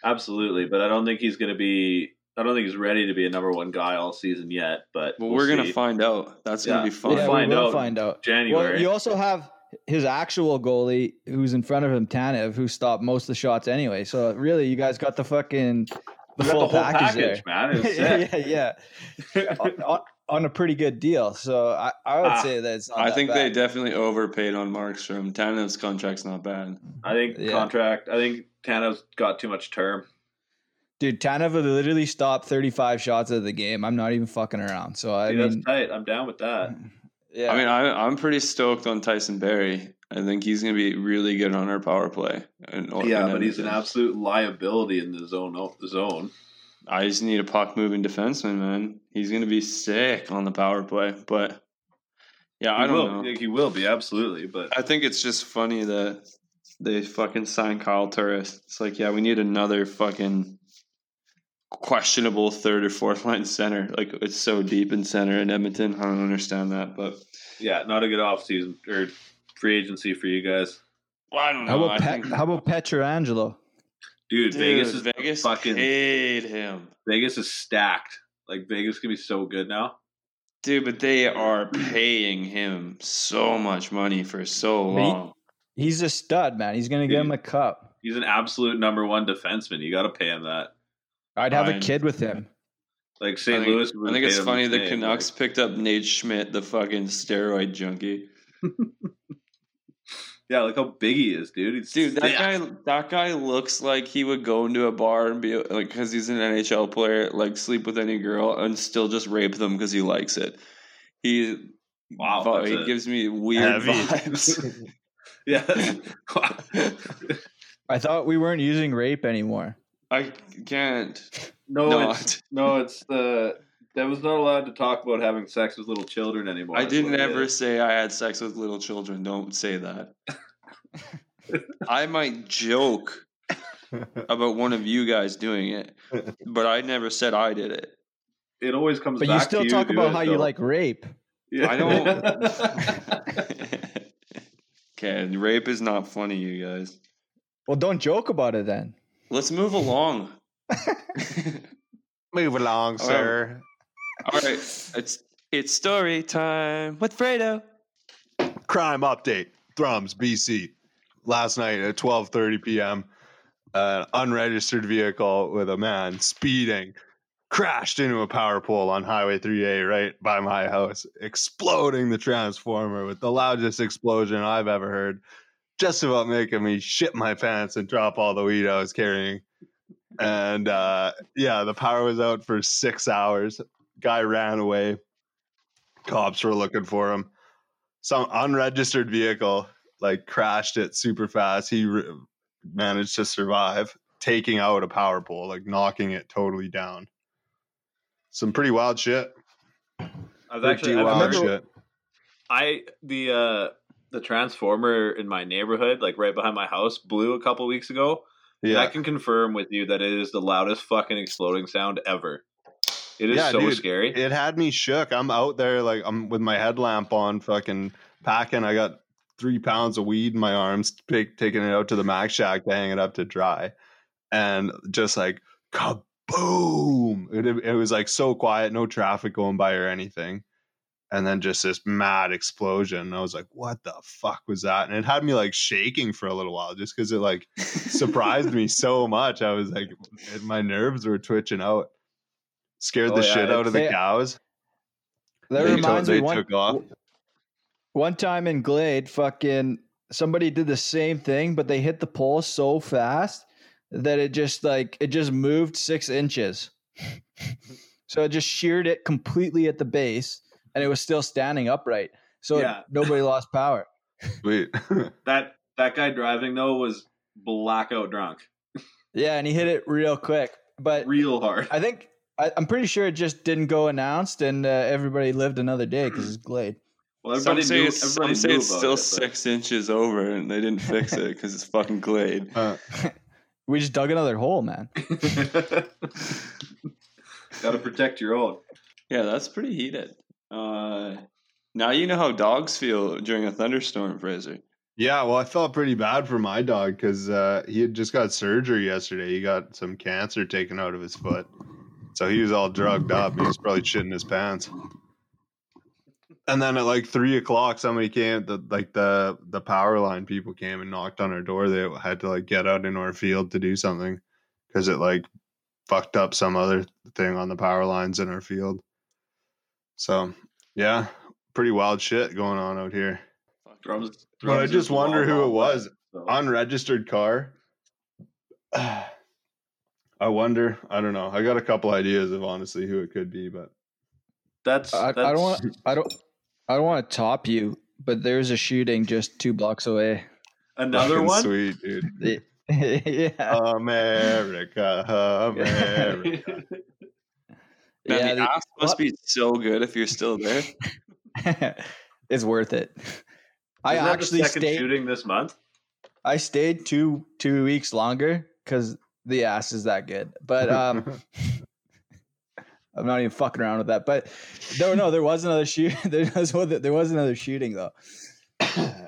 absolutely. But I don't think he's going to be. I don't think he's ready to be a number one guy all season yet. But Well, we'll we're gonna find out. That's Yeah. gonna be fun. We'll yeah, find we will out find out. January. Well, you also have his actual goalie who's in front of him, Tanev, who stopped most of the shots anyway. So really, you guys got the fucking the We got full the whole package, package, man. There. <laughs> sick. yeah, yeah, <laughs> on, on- on a pretty good deal. So I, I would Ah, say that it's not I that think they definitely overpaid on Markstrom. Tanev's contract's not bad. I think Yeah. contract. I think Tanev's got too much term. Dude, Tanev literally stopped 35 shots of the game. I'm not even fucking around. So I Dude, mean, that's tight. I'm down with that. <sighs> yeah. I mean, I, I'm pretty stoked on Tyson Barrie. I think he's going to be really good on our power play. And, Yeah, and but he's an absolute liability in the zone. The zone. I just need a puck moving defenseman, man. He's going to be sick on the power play. But yeah, I He don't will. know. He will be absolutely, but I think it's just funny that they fucking signed Kyle Turris. It's like, yeah, we need another fucking questionable third or fourth line center. Like it's so deep in center in Edmonton. I don't understand that, but yeah, not a good off season or free agency for you guys, well, I don't know. how about I Pet, think- how about Pietrangelo? Dude. Dude, Vegas is Vegas fucking paid him, Vegas is stacked. Like Vegas can be so good now. dude. But they are paying him so much money for so But he- long. He's a stud, man. He's gonna get him a cup. He's an absolute number one defenseman. You got to pay him that. I'd have a kid with him. Like I St. think, Louis. I think it's funny the same, Canucks like- picked up Nate Schmidt, the fucking steroid junkie. <laughs> yeah, look how big he is, dude. He's Dude, that thick. guy, that guy looks like he would go into a bar and be like, because he's an NHL player, like sleep with any girl and still just rape them because he likes it. He, Wow, vi- he a- gives me weird Heavy. vibes. <laughs> Yeah. <laughs> I thought we weren't using rape anymore. I can't. no, not. it's no, it's the that was not allowed to talk about having sex with little children anymore. I didn't what ever is. say I had sex with little children. Don't say that. <laughs> I might joke about one of you guys doing it, but I never said I did it. It always comes. Back to. But you back still to talk doing about it, how you though. like rape. Yeah. I don't. <laughs> <laughs> okay, rape is not funny, you guys. Well, don't joke about it then. Let's move along. Move along, sir. All right, it's it's story time with Fredo. Crime update. Thrums, BC. Last night at 12:30 p.m., an unregistered vehicle with a man speeding crashed into a power pole on Highway 3A right by my house, exploding the transformer with the loudest explosion I've ever heard. Just about making me shit my pants and drop all the weed I was carrying. And uh, yeah, the power was out for six hours. Guy ran away. Cops were looking for him. Some unregistered vehicle like crashed it super fast. He re- managed to survive, taking out a power pole, like knocking it totally down. Some pretty wild shit. I've Pretty actually I've wild never- shit. I the uh the transformer in my neighborhood, like right behind my house, blew a couple weeks ago. And I can confirm with you that it is the loudest fucking exploding sound ever. It is Yeah, so dude. scary. it had me shook. I'm out there like I'm with my headlamp on, fucking packing. I got three pounds of weed in my arms, take, taking it out to the Mac Shack to hang it up to dry, and just like kaboom! It, it was like so quiet, no traffic going by or anything, and then just this mad explosion. I was like, "What the fuck was that?" And it had me like shaking for a little while, just because it like surprised <laughs> me so much. I was like, my nerves were twitching out. Scared Oh, the yeah, shit out of the cows. That They reminds took- me they one, took off. one time in Glade, fucking somebody did the same thing, but they hit the pole so fast that it just like it just moved six inches. <laughs> so it just sheared it completely at the base, and it was still standing upright. So Yeah. <laughs> nobody lost power. Sweet. <laughs> That that guy driving though was blackout drunk, Yeah, and he hit it real quick. But real hard. I think I, I'm pretty sure it just didn't go announced, and uh, everybody lived another day because it's Glade. Well, Some everybody say, knew. it's, Everybody some say it's still it, but- six inches over, and they didn't fix it because it's fucking Glade. <laughs> Uh, We just dug another hole, man. <laughs> <laughs> Got to protect your own. Yeah, that's pretty heated. Uh, now you know how dogs feel during a thunderstorm, Fraser. yeah, well, I felt pretty bad for my dog because uh, he had just got surgery yesterday. He got some cancer taken out of his foot, so he was all drugged up. He was probably shitting his pants. And then at like three o'clock, somebody came. The like the the power line people came and knocked on our door. They had to like get out into our field to do something because it like fucked up some other thing on the power lines in our field. So yeah, pretty wild shit going on out here. Thrums, But I just wonder who it was. so. Unregistered car. <sighs> <sighs> I wonder. I don't know. I got a couple ideas of honestly who it could be, but That's, I, I don't want. I don't. I don't want to top you, but there's a shooting just two blocks away. another fucking one. sweet dude. <laughs> yeah, America, America. <laughs> Man, yeah. the the- ass must be so good if you're still there. <laughs> it's worth it. I Isn't that actually the second stayed. shooting this month. I stayed two two weeks longer because the ass is that good. But <laughs> um, I'm not even fucking around with that. But no, no, there was another shoot. <laughs> There was there was another shooting though. <coughs>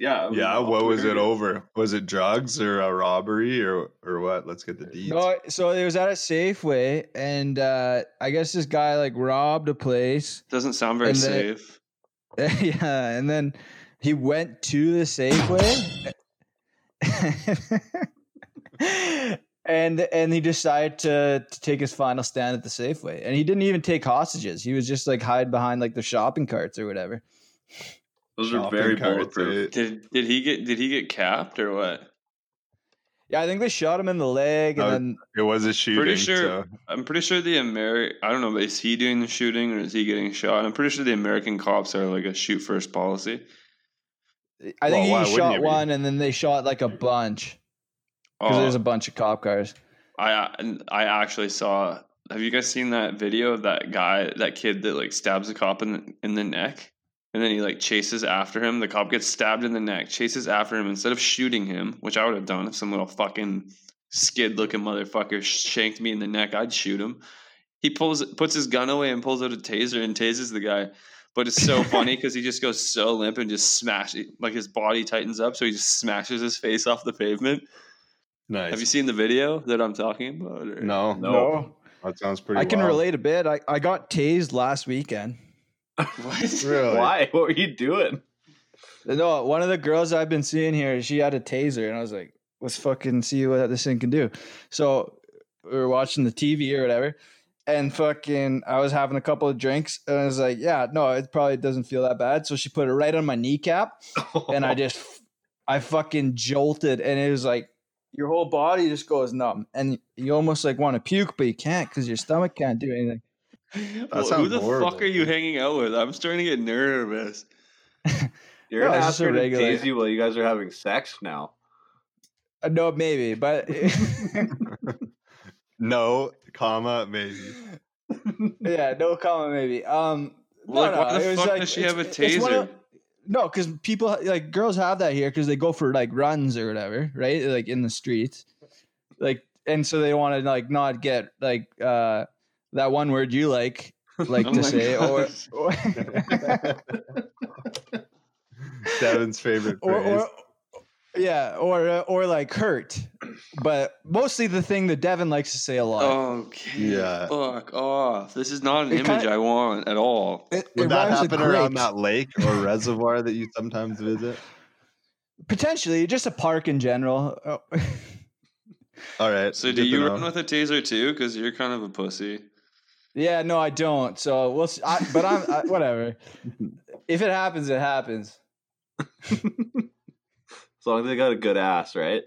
Yeah. Yeah, on what was it over? Was it drugs or a robbery or or what? Let's get the deeds. No, so it was at a Safeway, and uh, I guess this guy like robbed a place. Doesn't sound very then- safe. <laughs> yeah, and then he went to the Safeway, and and he decided to, to take his final stand at the Safeway, and he didn't even take hostages. He was just like hide behind like the shopping carts or whatever. Those are very carts, bulletproof. eh? Did did he get did he get capped or what? Yeah, I think they shot him in the leg, and Oh, then It was a shooting. Pretty sure. so- I'm pretty sure the Ameri I don't know, but is he doing the shooting or is he getting shot? I'm pretty sure the American cops are like a shoot first policy. I think Well, he shot one, and then they shot like a bunch because Oh, there's a bunch of cop cars. I I actually saw. Have you guys seen that video of that guy, that kid that like stabs a cop in the, in the neck, and then he like chases after him. The cop gets stabbed in the neck, chases after him instead of shooting him, which I would have done if some little fucking skid looking motherfucker shanked me in the neck. I'd shoot him. He pulls puts his gun away and pulls out a taser and tases the guy. But it's so <laughs> funny because he just goes so limp and just smashes like his body tightens up, so he just smashes his face off the pavement. Nice. Have you seen the video that I'm talking about? or- No, No. that sounds pretty. I can wild. relate a bit. I, I got tased last weekend. <laughs> What? Really? Why? What were you doing? No, one of the girls I've been seeing here, she had a taser, and I was like, let's fucking see what this thing can do. So we were watching the TV or whatever, and fucking, I was having a couple of drinks, and I was like, yeah, no, it probably doesn't feel that bad. So she put it right on my kneecap, and I <laughs> just, I fucking jolted, and it was like, your whole body just goes numb, and you almost like want to puke, but you can't because your stomach can't do anything. Well, who the horrible. fuck are you hanging out with? I'm starting to get nervous. <laughs> You're No, gonna it's ask just a her to regular- you while you guys are having sex now. Uh, no, maybe, but <laughs> <laughs> No, comma maybe. yeah, no comma maybe. Um, no, Like, no, why the it was fuck like- does she have a it's one taser? No, because people like girls have that here because they go for like runs or whatever, right? Like in the streets, like, and so they want to like not get like uh that one word you like <laughs> like Oh to say, or God. or, <laughs> Devin's favorite or, phrase. or yeah, or uh, or like hurt, but mostly the thing that Devin likes to say a lot. Okay. Yeah. Fuck off. This is not an It image kinda- I want at all. It, Would it that happen around grapes. that lake or <laughs> reservoir that you sometimes visit? Potentially, just a park in general. Oh. <laughs> All right. So do good to you know. run with a taser too? Because you're kind of a pussy. Yeah, no, I don't. So we'll. See. I, but I'm I, whatever. <laughs> If it happens, it happens. As long as they got a good ass, right?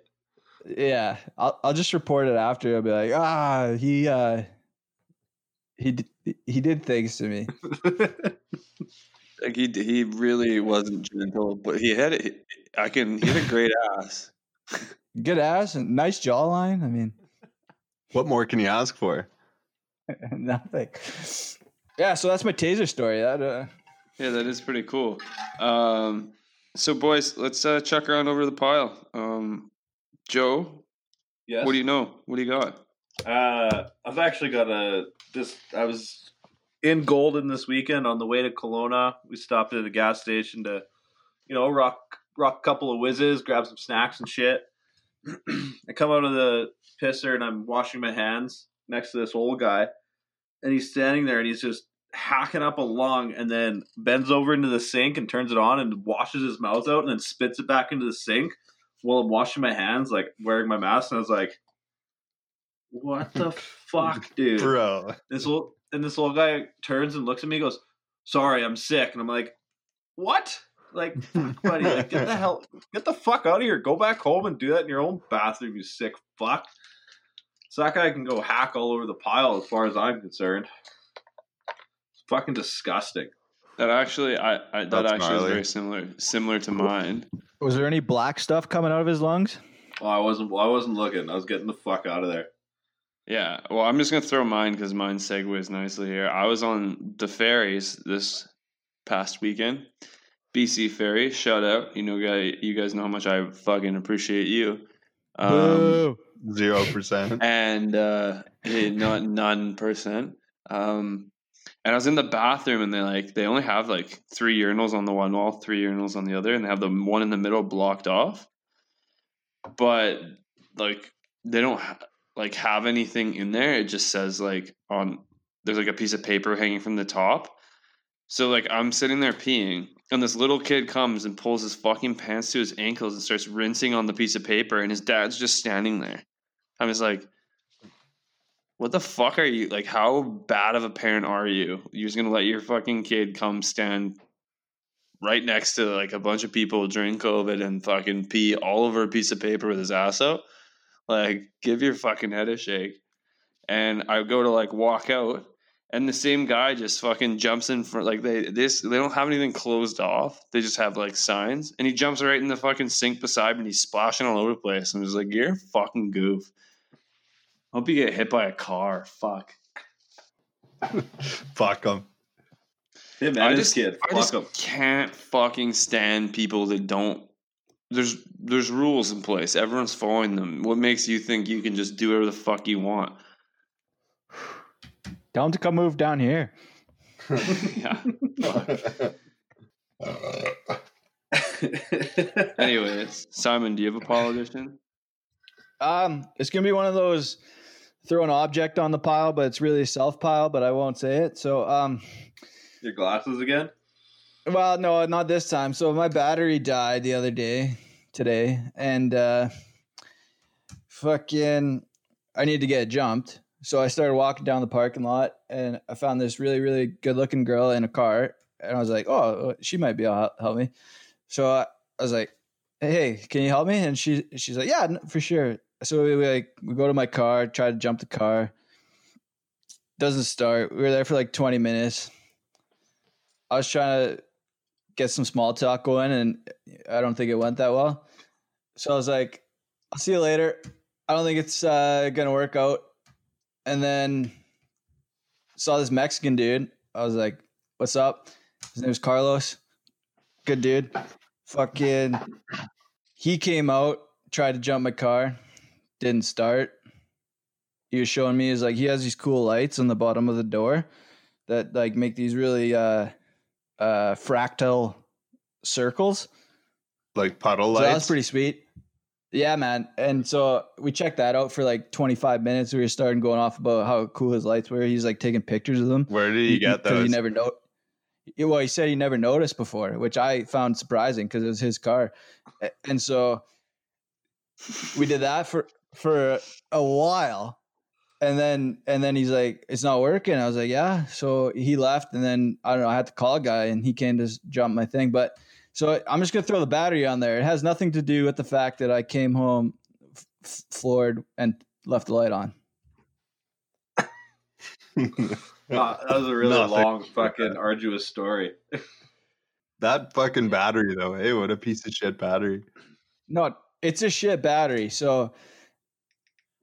Yeah, I'll I'll just report it after. I'll be like, ah, he uh, he he did things to me. <laughs> Like he he really wasn't gentle, but he had it. I can. He had a great <laughs> ass. Good ass and nice jawline. I mean, What more can you ask for? <laughs> nothing. Yeah, so that's my taser story. That uh, Yeah, that is pretty cool. Um, so boys, let's uh, chuck around over the pile. Um, Joe, Yes. what do you know? What do you got? Uh, I've actually got a this. I was in Golden this weekend on the way to Kelowna. We stopped at a gas station to, you know, rock rock a couple of whizzes, grab some snacks and shit. <clears throat> I come out of the pisser and I'm washing my hands next to this old guy, and he's standing there and he's just hacking up a lung and then bends over into the sink and turns it on and washes his mouth out and then spits it back into the sink while I'm washing my hands, like wearing my mask. And I was like, "What the <laughs> fuck, dude?" Bro. This old and this little guy turns and looks at me, and goes, "Sorry, I'm sick," and I'm like, "What?" Like, fuck, buddy, like, get the hell, <laughs> get the fuck out of here. Go back home and do that in your own bathroom, you sick fuck. So that guy can go hack all over the pile as far as I'm concerned. It's fucking disgusting. That actually, I, I that That's actually is very similar similar to mine. Was there any black stuff coming out of his lungs? Well, I wasn't I wasn't looking. I was getting the fuck out of there. Yeah. Well, I'm just gonna throw mine because mine segues nicely here. I was on the ferries this past weekend. BC ferry, shout out. You know, guy, you guys know how much I fucking appreciate you. Um, Zero percent. and uh, not none percent. Um, and I was in the bathroom, and they like they only have like three urinals on the one wall, three urinals on the other, and they have the one in the middle blocked off. But like they don't ha- like have anything in there. It just says like on there's like a piece of paper hanging from the top. So like I'm sitting there peeing, and this little kid comes and pulls his fucking pants to his ankles and starts rinsing on the piece of paper, and his dad's just standing there. I'm just like, what the fuck are you like? How bad of a parent are you? You're just gonna let your fucking kid come stand right next to like a bunch of people during COVID and fucking pee all over a piece of paper with his ass out? Like, give your fucking head a shake. And I go to like walk out, and the same guy just fucking jumps in front. Like they this they don't have anything closed off. They just have like signs, and he jumps right in the fucking sink beside me. and He's splashing all over the place. I'm just like, you're fucking goof. Hope you get hit by a car. Fuck. <laughs> Fuck them. Him and I just, kid. I Fuck just 'em. can't fucking stand people that don't. There's there's rules in place. Everyone's following them. What makes you think you can just do whatever the fuck you want? Tell him to come move down here. <laughs> yeah. <laughs> Anyways, Simon, do you have a politician? Um, it's gonna be one of those throw an object on the pile, but it's really a self pile, but I won't say it. So, um, Your glasses again? well, no, not this time. So my battery died the other day, today, and uh, fucking, I need to get jumped. So I started walking down the parking lot, and I found this really, really good looking girl in a car, and I was like, oh, she might be able to help- help me. So I, I was like, hey, can you help me? And she she's like, yeah, for sure. So we, like we go to my car, try to jump the car. Doesn't start. We were there for like 20 minutes. I was trying to get some small talk going, and I don't think it went that well. So I was like, I'll see you later. I don't think it's uh, gonna work out. And then saw this Mexican dude. I was like, "What's up?" His name was Carlos. Good dude. Fucking. He came out, tried to jump my car, didn't start. He was showing me is like he has these cool lights on the bottom of the door that like make these really uh uh fractal circles. like puddle So that's pretty sweet. Yeah, man. And so we checked that out for like 25 minutes. We were starting going off about how cool his lights were. He's like taking pictures of them. Where did you get Because those? he never know. Well, he said he never noticed before, which I found surprising because it was his car. And so we did that for for a while. And then and then he's like, it's not working. I was like, yeah. So he left, and then I don't know. I had to call a guy, and he came to s- jump my thing. But so I'm just gonna throw the battery on there. It has nothing to do with the fact that I came home f- f- floored and left the light on. <laughs> Wow, that was a really Nothing. long, fucking arduous story. that fucking <laughs> battery though. Hey, what a piece of shit battery. No, it's a shit battery. So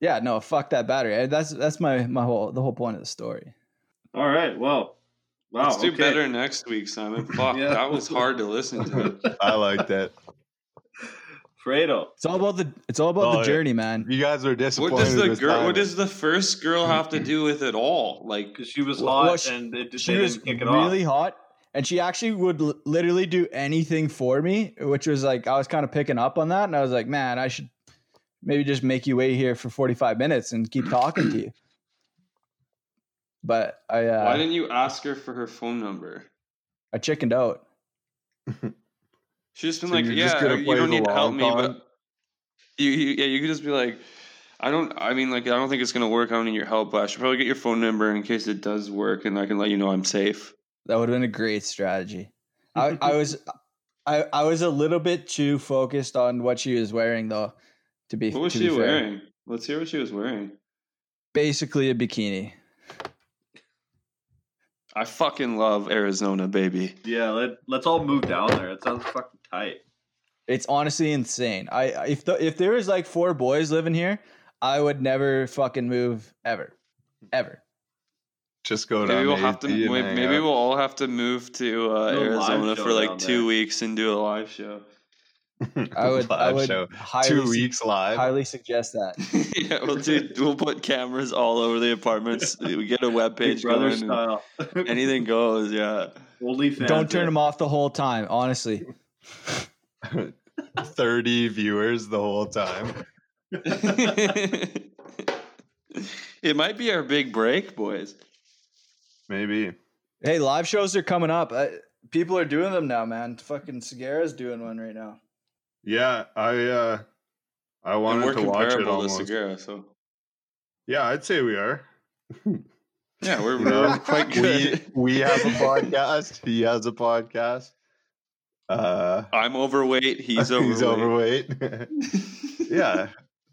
yeah, no, fuck that battery. That's that's my my whole the whole point of the story. All right, well, wow. Let's do okay. better next week, Simon. Fuck, Yeah. that was hard to listen to. <laughs> I like that. Fredo. It's all about the it's all about Oh, the journey, man. You guys are disappointed. What does the this girl? time. What does the first girl have to do with it all? Like, Because she was hot well, she- and it, She was didn't kick it really off. hot, and she actually would l- literally do anything for me, which was like I was kind of picking up on that, and I was like, man, I should maybe just make you wait here for forty five minutes and keep talking to you. But I uh, why didn't you ask her for her phone number? I chickened out. She's been So like, you're just yeah, you don't need to help me, con? but you, you, yeah, you could just be like, I don't, I mean, like, I don't think it's gonna work. I don't need your help, but I should probably get your phone number in case it does work, and I can let you know I'm safe. That would have been a great strategy. I, I was I, I was a little bit too focused on what she was wearing though. To be What was to she be fair. wearing? Let's hear what she was wearing. basically a bikini. I fucking love Arizona, baby. Yeah, let, let's all move down there. It sounds fucking tight. It's honestly insane. I I- if the, if there was like four boys living here, I would never fucking move ever, ever. Just go down. Maybe we'll have to. AP and Maybe, hang maybe we'll all have to move to uh, Do a live Arizona for like two there. weeks and do a live show. <laughs> I would I Live would show. highly Two su- weeks live. highly suggest that. <laughs> yeah, we'll do. We'll put cameras all over the apartments. <laughs> We get a web page brother going. style. Anything goes. Yeah. Only fans. Don't turn them off the whole time. Honestly, 30 viewers the whole time. it might be our big break, boys. Maybe. hey, live shows are coming up. Uh, people are doing them now, man. Fucking Segura's doing one right now. Yeah, I uh I wanted we're to watch it comparable to almost. Segura, so Yeah, I'd say we are. <laughs> yeah, we're, You know, we're quite <laughs> We good. <laughs> we have a podcast. He has a podcast. Uh I'm overweight. He's overweight. he's overweight. yeah,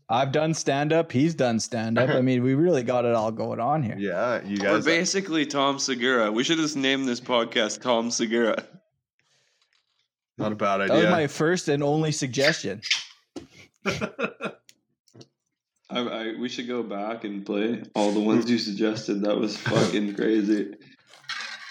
I've done stand up. He's done stand up. I mean, we really got it all going on here. yeah. You guys. We're basically Tom Segura. We should just name this podcast Tom Segura. Not a bad idea. That was my first and only suggestion. <laughs> I, I, we should go back and play all the ones you suggested. That was fucking crazy.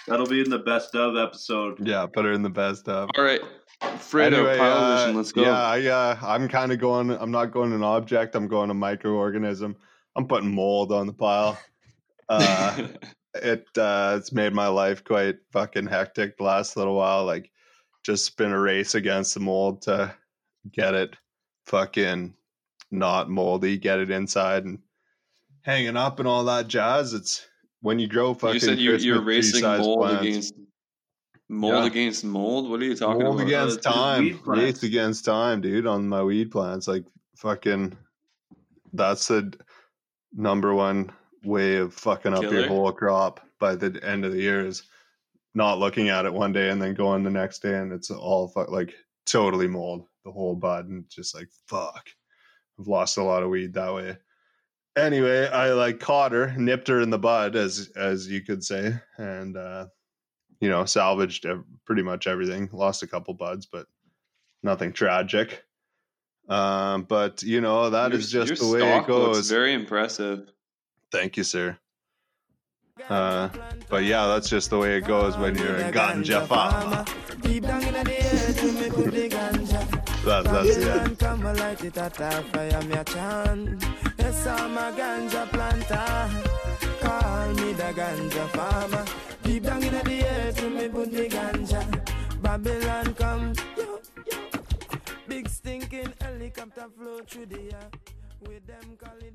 That'll be in the best of episode. yeah, put her in the best of. All right, Fredo, Anyway, pile uh, vision. Let's go. Yeah, I, uh, I'm kind of going. I'm not going an object. I'm going a microorganism. I'm putting mold on the pile. <laughs> Uh, it uh, it's made my life quite fucking hectic the last little while. Like, just been a race against the mold to get it fucking not moldy, get it inside and hanging up and all that jazz. It's when you grow fucking. you said you, you're racing mold plants. against mold Yeah. against mold. What are you talking mold about? against time. Race against time, dude. On my weed plants, like fucking. That's the number one way of fucking up your whole crop by the end of the year is not looking at it one day and then going the next day and it's all fuck like totally mold the whole bud and just like fuck. I've lost a lot of weed that way. Anyway, I like caught her, nipped her in the bud, as as you could say, and uh, you know, salvaged ev- pretty much everything. Lost a couple buds, but nothing tragic. Um, but you know, that Your- is just the way it goes. Very impressive. Thank you, sir. Uh, but yeah, that's just the way it goes when you're a ganja farmer. That, that's it. Call me the ganja farmer. Deep down in the me put the ganja. Babylon come, yo, yo. Big stinking helicopter flow through the air. With them call it